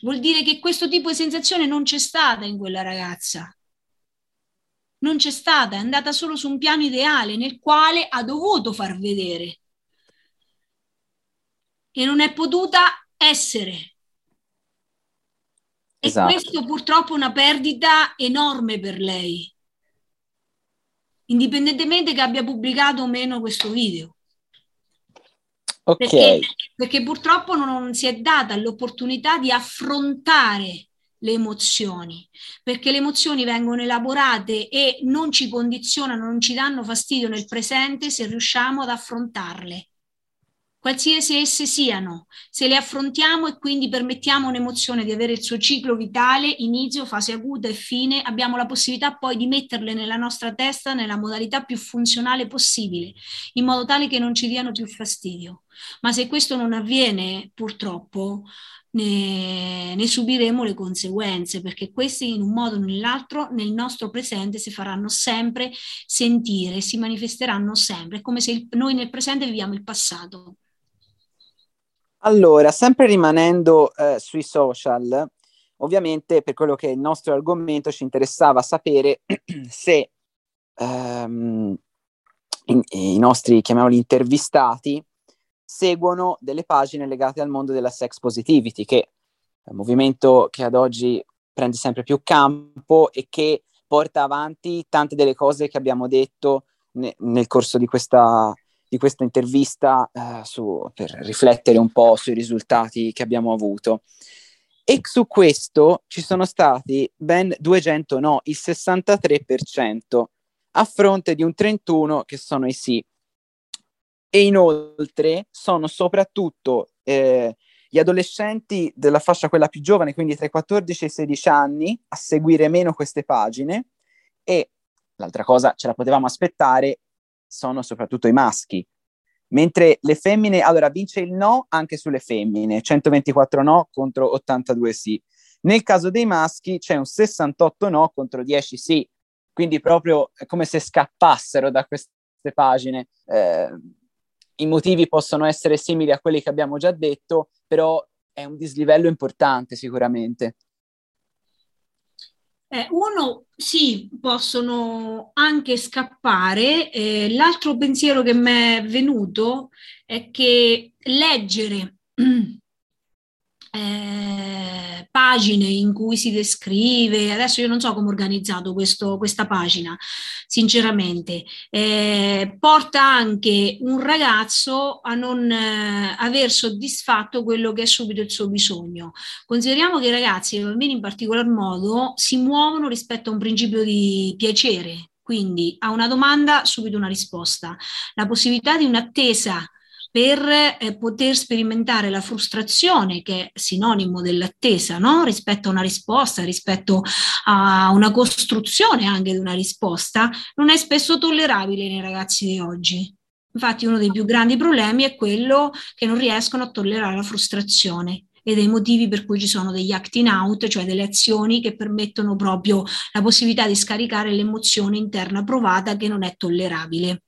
Vuol dire che questo tipo di sensazione non c'è stata in quella ragazza non c'è stata, è andata solo su un piano ideale nel quale ha dovuto far vedere e non è potuta essere. Esatto. E questo purtroppo è una perdita enorme per lei, indipendentemente che abbia pubblicato o meno questo video. Ok, Perché, perché purtroppo non si è data l'opportunità di affrontare le emozioni, perché le emozioni vengono elaborate e non ci condizionano, non ci danno fastidio nel presente se riusciamo ad affrontarle. Qualsiasi esse siano, se le affrontiamo e quindi permettiamo un'emozione di avere il suo ciclo vitale, inizio, fase acuta e fine, abbiamo la possibilità poi di metterle nella nostra testa nella modalità più funzionale possibile, in modo tale che non ci diano più fastidio. Ma se questo non avviene, purtroppo, ne, ne, subiremo le conseguenze, perché questi in un modo o nell'altro nel nostro presente si faranno sempre sentire, si manifesteranno sempre, è come se il, noi nel presente viviamo il passato. Allora, sempre rimanendo eh, sui social, ovviamente per quello che è il nostro argomento ci interessava sapere se ehm, i, i nostri, chiamiamoli intervistati, seguono delle pagine legate al mondo della sex positivity, che è un movimento che ad oggi prende sempre più campo e che porta avanti tante delle cose che abbiamo detto ne, nel corso di questa, di questa intervista eh, su, per riflettere un po' sui risultati che abbiamo avuto. E su questo ci sono stati ben 200 no, il 63%, a fronte di un 31% che sono i sì. E inoltre sono soprattutto eh, gli adolescenti della fascia quella più giovane, quindi tra i 14 e i 16 anni, a seguire meno queste pagine e l'altra cosa ce la potevamo aspettare, sono soprattutto i maschi. Mentre le femmine, allora vince il no anche sulle femmine, 124 no contro 82 sì. Nel caso dei maschi c'è un 68 no contro 10 sì, quindi proprio come se scappassero da queste pagine. Eh, I motivi possono essere simili a quelli che abbiamo già detto, però è un dislivello importante sicuramente. Eh, uno, sì, possono anche scappare. Eh, l'altro pensiero che mi è venuto è che leggere eh, pagine in cui si descrive, adesso io non so come ho organizzato questo, questa pagina, sinceramente, eh, porta anche un ragazzo a non eh, aver soddisfatto quello che è subito il suo bisogno. Consideriamo che i ragazzi, i bambini in particolar modo, si muovono rispetto a un principio di piacere, quindi a una domanda subito una risposta. La possibilità di un'attesa per eh, poter sperimentare la frustrazione che è sinonimo dell'attesa, no? rispetto a una risposta, rispetto a una costruzione anche di una risposta, non è spesso tollerabile nei ragazzi di oggi. Infatti uno dei più grandi problemi è quello che non riescono a tollerare la frustrazione e dei motivi per cui ci sono degli acting out, cioè delle azioni che permettono proprio la possibilità di scaricare l'emozione interna provata che non è tollerabile.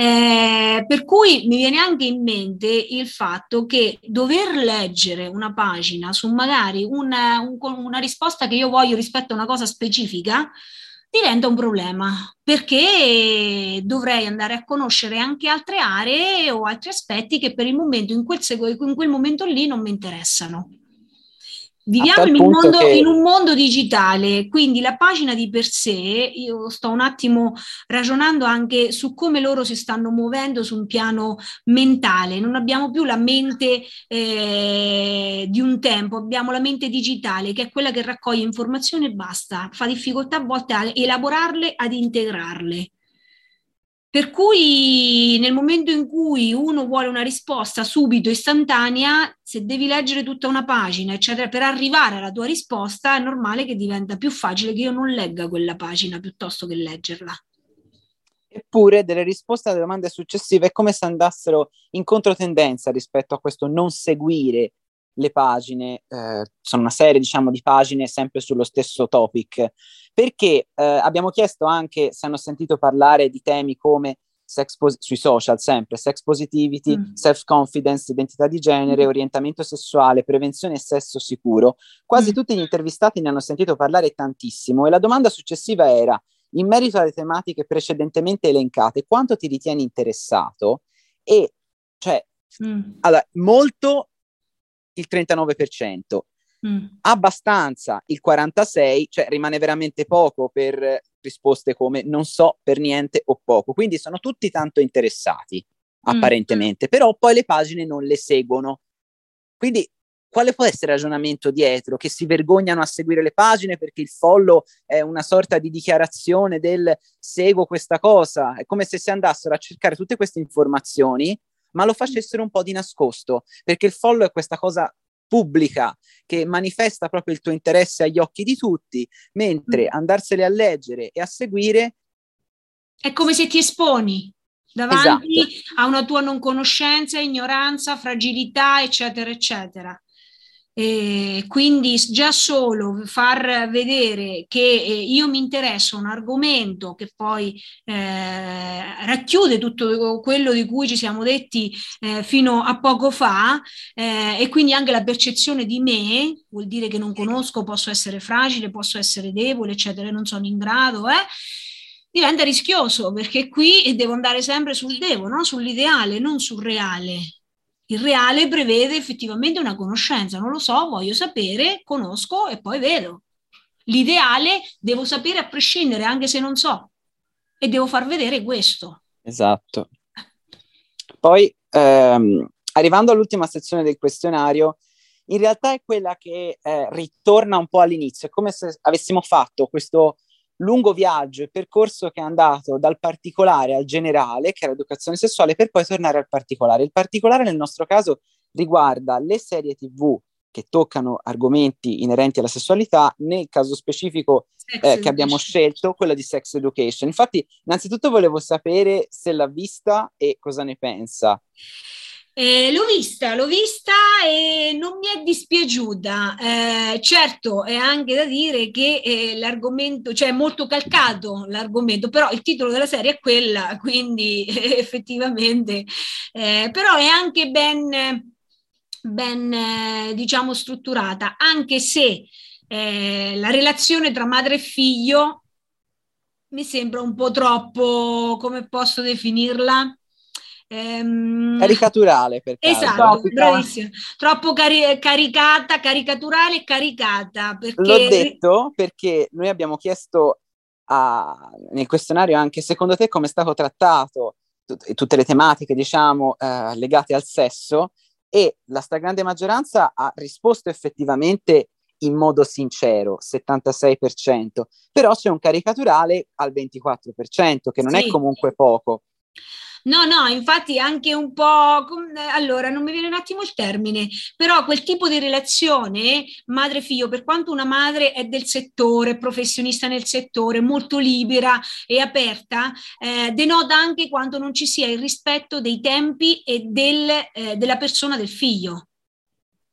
Eh, per cui mi viene anche in mente il fatto che dover leggere una pagina su magari una, un, una risposta che io voglio rispetto a una cosa specifica diventa un problema perché dovrei andare a conoscere anche altre aree o altri aspetti che per il momento in quel, in quel momento lì non mi interessano. Viviamo in un, mondo, che... in un, mondo, digitale, quindi la pagina di per sé, io sto un attimo ragionando anche su come loro si stanno muovendo su un piano mentale, non abbiamo più la mente eh, di un tempo, abbiamo la mente digitale che è quella che raccoglie informazioni e basta, fa difficoltà a volte a elaborarle, ad integrarle. Per cui nel momento in cui uno vuole una risposta subito, istantanea, se devi leggere tutta una pagina, eccetera, per arrivare alla tua risposta, è normale che diventa più facile che io non legga quella pagina piuttosto che leggerla. Eppure delle risposte alle domande successive è come se andassero in controtendenza rispetto a questo non seguire le pagine, eh, sono una serie diciamo di pagine sempre sullo stesso topic, perché eh, abbiamo chiesto anche se hanno sentito parlare di temi come sex pos- sui social sempre, sex positivity, mm. self-confidence, identità di genere, mm. orientamento sessuale, prevenzione e sesso sicuro. Quasi mm. tutti gli intervistati ne hanno sentito parlare tantissimo e la domanda successiva era, in merito alle tematiche precedentemente elencate, quanto ti ritieni interessato? E cioè, mm. allora, molto il 39%, mm. abbastanza il 46%, cioè rimane veramente poco per risposte come non so per niente o poco. Quindi sono tutti tanto interessati, mm. apparentemente, però poi le pagine non le seguono. Quindi quale può essere il ragionamento dietro? Che si vergognano a seguire le pagine perché il follow è una sorta di dichiarazione del seguo questa cosa. È come se si andassero a cercare tutte queste informazioni ma lo facessero un po' di nascosto, perché il follow è questa cosa pubblica che manifesta proprio il tuo interesse agli occhi di tutti, mentre mm. andarsene a leggere e a seguire è come se ti esponi davanti esatto. a una tua non conoscenza, ignoranza, fragilità, eccetera, eccetera. E quindi già solo far vedere che eh, io mi interesso a un argomento che poi eh, racchiude tutto quello di cui ci siamo detti eh, fino a poco fa eh, e quindi anche la percezione di me, vuol dire che non conosco, posso essere fragile, posso essere debole, eccetera, non sono in grado, eh, diventa rischioso perché qui devo andare sempre sul devo, no? sull'ideale, non sul reale. Il reale prevede effettivamente una conoscenza, non lo so, voglio sapere, conosco e poi vedo. L'ideale devo sapere a prescindere, anche se non so, e devo far vedere questo. Esatto. Poi, ehm, arrivando all'ultima sezione del questionario, in realtà è quella che eh, ritorna un po' all'inizio, è come se avessimo fatto questo lungo viaggio e percorso che è andato dal particolare al generale, che è l'educazione sessuale, per poi tornare al particolare. Il particolare nel nostro caso riguarda le serie TV che toccano argomenti inerenti alla sessualità, nel caso specifico eh, che abbiamo scelto, quello di sex education. Infatti, innanzitutto volevo sapere se l'ha vista e cosa ne pensa. Eh, l'ho vista, l'ho vista e non mi è dispiaciuta. Eh, certo, è anche da dire che eh, l'argomento, cioè è molto calcato l'argomento, però il titolo della serie è quella, quindi effettivamente, eh, però è anche ben, ben eh, diciamo, strutturata, anche se eh, la relazione tra madre e figlio mi sembra un po' troppo, come posso definirla? Ehm... Caricaturale, per Esatto, bravissimo. Troppo cari- caricata, caricaturale e caricata. Perché... L'ho detto perché noi abbiamo chiesto a, nel questionario anche secondo te come è stato trattato tut- tutte le tematiche, diciamo, eh, legate al sesso e la stragrande maggioranza ha risposto effettivamente in modo sincero, 76%, però c'è un caricaturale al 24%, che non sì. è comunque poco. No, no, infatti anche un po', allora non mi viene un attimo il termine, però quel tipo di relazione madre-figlio, per quanto una madre è del settore, professionista nel settore, molto libera e aperta, eh, denota anche quando non ci sia il rispetto dei tempi e del, eh, della persona del figlio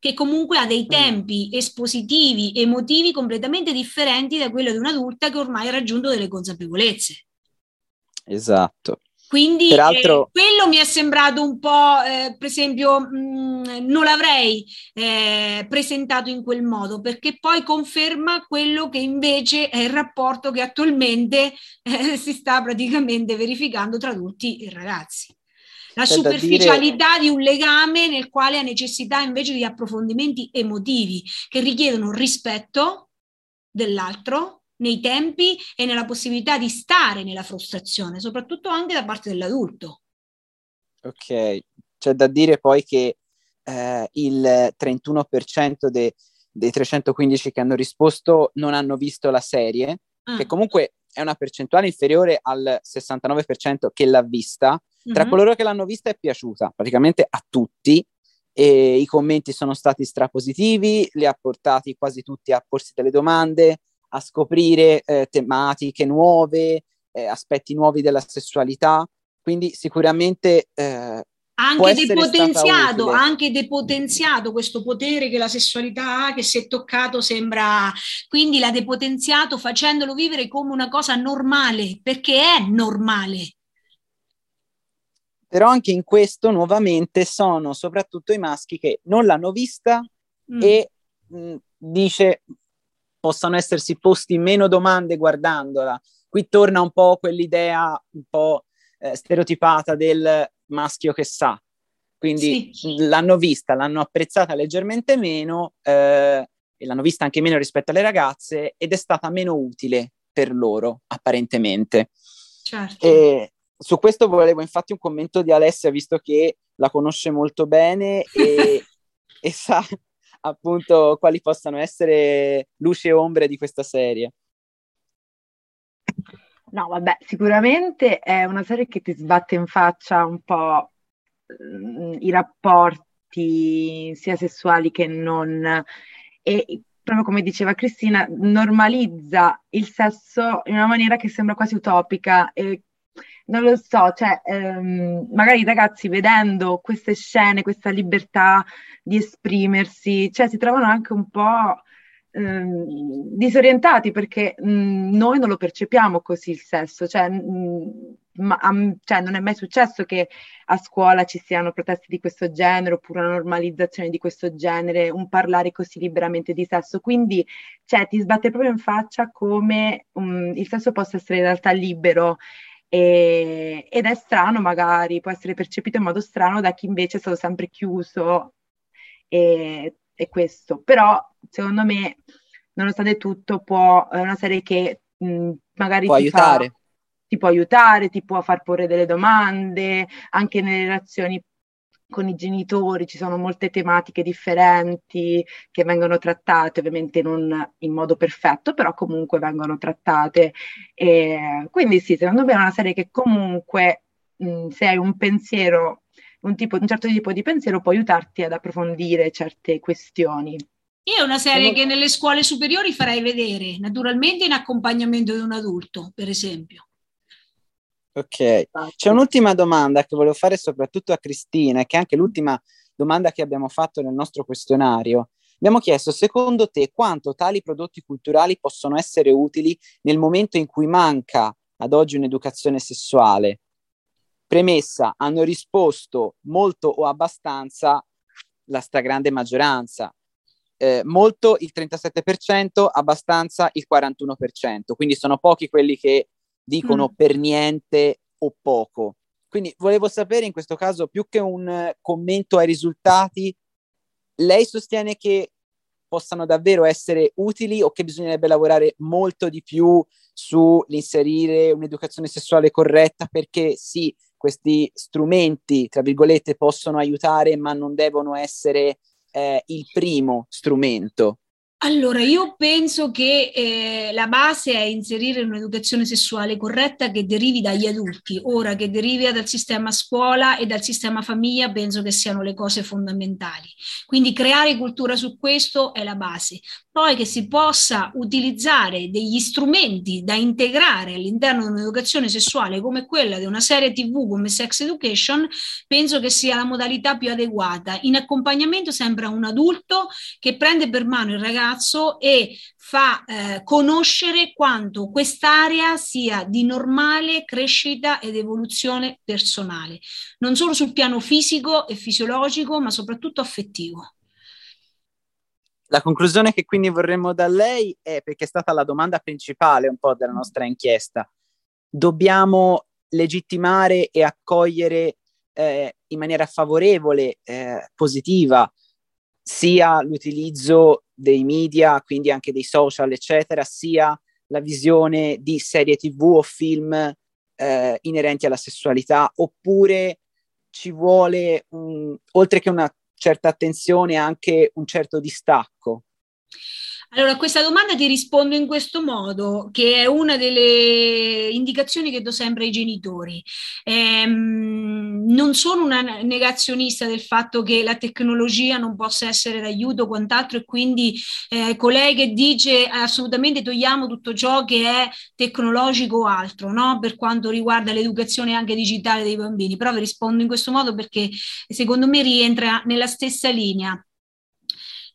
che comunque ha dei mm. tempi espositivi, emotivi completamente differenti da quello di un'adulta che ormai ha raggiunto delle consapevolezze. Esatto. Quindi Peraltro... eh, quello mi è sembrato un po', eh, per esempio, mh, mm, non l'avrei eh, presentato in quel modo, perché poi conferma quello che invece è il rapporto che attualmente eh, si sta praticamente verificando tra adulti e ragazzi. La superficialità dire... di un legame nel quale ha necessità invece di approfondimenti emotivi che richiedono rispetto dell'altro, nei tempi e nella possibilità di stare nella frustrazione, soprattutto anche da parte dell'adulto. Ok, c'è da dire poi che eh, il 31% de, dei 315 che hanno risposto non hanno visto la serie, ah. che comunque è una percentuale inferiore al 69% che l'ha vista. Tra mm-hmm. coloro che l'hanno vista è piaciuta praticamente a tutti e i commenti sono stati strapositivi, li ha portati quasi tutti a porsi delle domande, a scoprire eh, tematiche nuove, eh, aspetti nuovi della sessualità, quindi sicuramente eh, anche depotenziato, anche depotenziato questo potere che la sessualità ha, che se toccato sembra, quindi l'ha depotenziato facendolo vivere come una cosa normale, perché è normale. Però anche in questo nuovamente sono soprattutto i maschi che non l'hanno vista mm. e mh, dice possano essersi posti meno domande guardandola. Qui torna un po' quell'idea un po' eh, stereotipata del maschio che sa. Quindi sì. l'hanno vista, l'hanno apprezzata leggermente meno eh, e l'hanno vista anche meno rispetto alle ragazze ed è stata meno utile per loro, apparentemente. Certo. E su questo volevo infatti un commento di Alessia, visto che la conosce molto bene e, e sa appunto quali possano essere luci e ombre di questa serie. No, vabbè, sicuramente è una serie che ti sbatte in faccia un po' mm, i rapporti sia sessuali che non e proprio come diceva Cristina, normalizza il sesso in una maniera che sembra quasi utopica e non lo so, cioè, ehm, magari i ragazzi vedendo queste scene, questa libertà di esprimersi, cioè si trovano anche un po' ehm, disorientati perché mh, noi non lo percepiamo così il sesso, cioè, mh, ma, um, cioè, non è mai successo che a scuola ci siano proteste di questo genere oppure una normalizzazione di questo genere, un parlare così liberamente di sesso, quindi cioè, ti sbatte proprio in faccia come um, il sesso possa essere in realtà libero e, ed è strano magari, può essere percepito in modo strano da chi invece è stato sempre chiuso e, e questo, però secondo me nonostante tutto può, è una serie che mh, magari può ti aiutare. Fa, ti può aiutare, ti può far porre delle domande, anche nelle relazioni con i genitori ci sono molte tematiche differenti che vengono trattate, ovviamente non in modo perfetto, però comunque vengono trattate. E quindi sì, secondo me è una serie che comunque mh, se hai un pensiero, un, tipo, un certo tipo di pensiero può aiutarti ad approfondire certe questioni. Io è una serie che nelle scuole superiori farei vedere, naturalmente in accompagnamento di un adulto, per esempio. Ok, c'è un'ultima domanda che volevo fare soprattutto a Cristina, che è anche l'ultima domanda che abbiamo fatto nel nostro questionario. Abbiamo chiesto, secondo te, quanto tali prodotti culturali possono essere utili nel momento in cui manca ad oggi un'educazione sessuale? Premessa, hanno risposto molto o abbastanza la stragrande maggioranza. Eh, molto il 37%, abbastanza il 41%, quindi sono pochi quelli che dicono mm. per niente o poco. Quindi volevo sapere in questo caso, più che un commento ai risultati, lei sostiene che possano davvero essere utili o che bisognerebbe lavorare molto di più sull'inserire un'educazione sessuale corretta perché sì, questi strumenti, tra virgolette, possono aiutare, ma non devono essere eh, il primo strumento. Allora, io penso che eh, la base è inserire un'educazione sessuale corretta che derivi dagli adulti. Ora, che derivi dal sistema scuola e dal sistema famiglia, penso che siano le cose fondamentali. Quindi creare cultura su questo è la base. Poi che si possa utilizzare degli strumenti da integrare all'interno di un'educazione sessuale come quella di una serie TV come Sex Education, penso che sia la modalità più adeguata. In accompagnamento sempre a un adulto che prende per mano il ragazzo ragazzo e fa eh, conoscere quanto quest'area sia di normale crescita ed evoluzione personale, non solo sul piano fisico e fisiologico, ma soprattutto affettivo. La conclusione che quindi vorremmo da lei è, perché è stata la domanda principale un po' della nostra inchiesta, dobbiamo legittimare e accogliere eh, in maniera favorevole, eh, positiva, sia l'utilizzo dei media, quindi anche dei social, eccetera, sia la visione di serie tv o film eh, inerenti alla sessualità, oppure ci vuole, un, oltre che una certa attenzione, anche un certo distacco? Allora, a questa domanda ti rispondo in questo modo, che è una delle indicazioni che do sempre ai genitori. Ehm, non sono una negazionista del fatto che la tecnologia non possa essere d'aiuto o quant'altro e quindi eh, colei che dice assolutamente togliamo tutto ciò che è tecnologico o altro, no? per quanto riguarda l'educazione anche digitale dei bambini, però vi rispondo in questo modo perché secondo me rientra nella stessa linea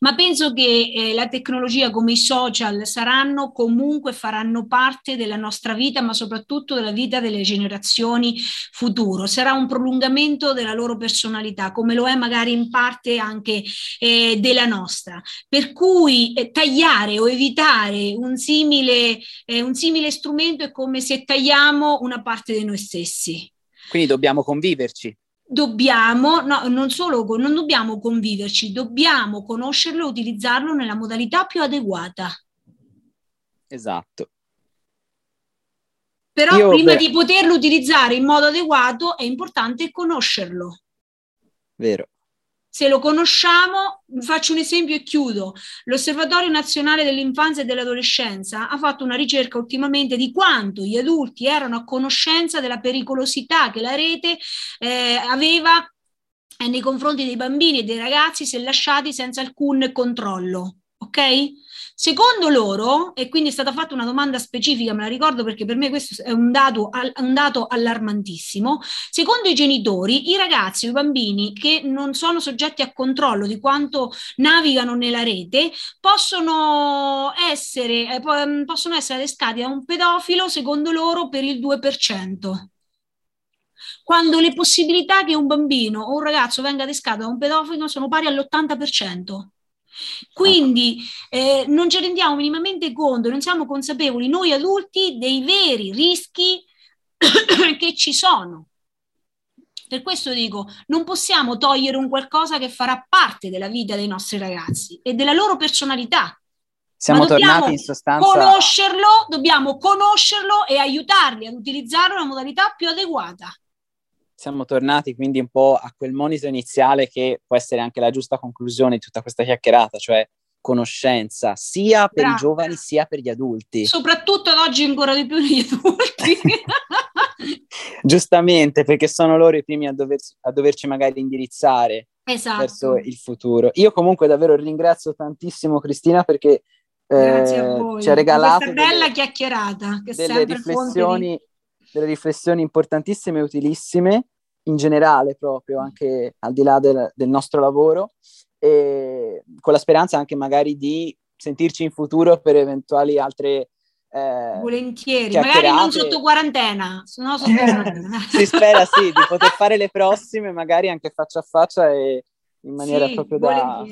ma penso che eh, la tecnologia come i social saranno comunque, faranno parte della nostra vita, ma soprattutto della vita delle generazioni futuro. Sarà un prolungamento della loro personalità, come lo è magari in parte anche eh, della nostra. Per cui eh, tagliare o evitare un simile, eh, un simile strumento è come se tagliamo una parte di noi stessi. Quindi dobbiamo conviverci dobbiamo, no, non solo non dobbiamo conviverci, dobbiamo conoscerlo e utilizzarlo nella modalità più adeguata. Esatto. Però Io prima per... di poterlo utilizzare in modo adeguato è importante conoscerlo. Vero. Se lo conosciamo, faccio un esempio e chiudo. L'Osservatorio Nazionale dell'Infanzia e dell'Adolescenza ha fatto una ricerca ultimamente di quanto gli adulti erano a conoscenza della pericolosità che la rete eh, aveva eh, nei confronti dei bambini e dei ragazzi se lasciati senza alcun controllo. Ok? Secondo loro, e quindi è stata fatta una domanda specifica, me la ricordo perché per me questo è un dato, un dato allarmantissimo, secondo i genitori, i ragazzi, i bambini che non sono soggetti a controllo di quanto navigano nella rete possono essere, eh, possono essere adescati da un pedofilo, secondo loro, per il 2% quando le possibilità che un bambino o un ragazzo venga adescato da un pedofilo sono pari all'80%. Quindi eh, non ci rendiamo minimamente conto, non siamo consapevoli noi adulti dei veri rischi che ci sono. Per questo dico, non possiamo togliere un qualcosa che farà parte della vita dei nostri ragazzi e della loro personalità. Siamo tornati in sostanza. Conoscerlo, dobbiamo conoscerlo e aiutarli ad utilizzarlo nella modalità più adeguata siamo tornati quindi un po' a quel monito iniziale che può essere anche la giusta conclusione di tutta questa chiacchierata, cioè conoscenza sia per Brava. i giovani sia per gli adulti. Soprattutto ad oggi ancora di più negli adulti. Giustamente, perché sono loro i primi a, doverci, a doverci magari indirizzare esatto. verso il futuro. Io comunque davvero ringrazio tantissimo Cristina perché eh, ci ha regalato questa bella delle, chiacchierata che delle riflessioni delle riflessioni importantissime e utilissime in generale proprio, anche al di là del, del nostro lavoro, e con la speranza anche magari di sentirci in futuro per eventuali altre eh, volentieri, magari non sotto quarantena, no sotto quarantena. si spera sì di poter fare le prossime, magari anche faccia a faccia e in maniera sì, proprio da,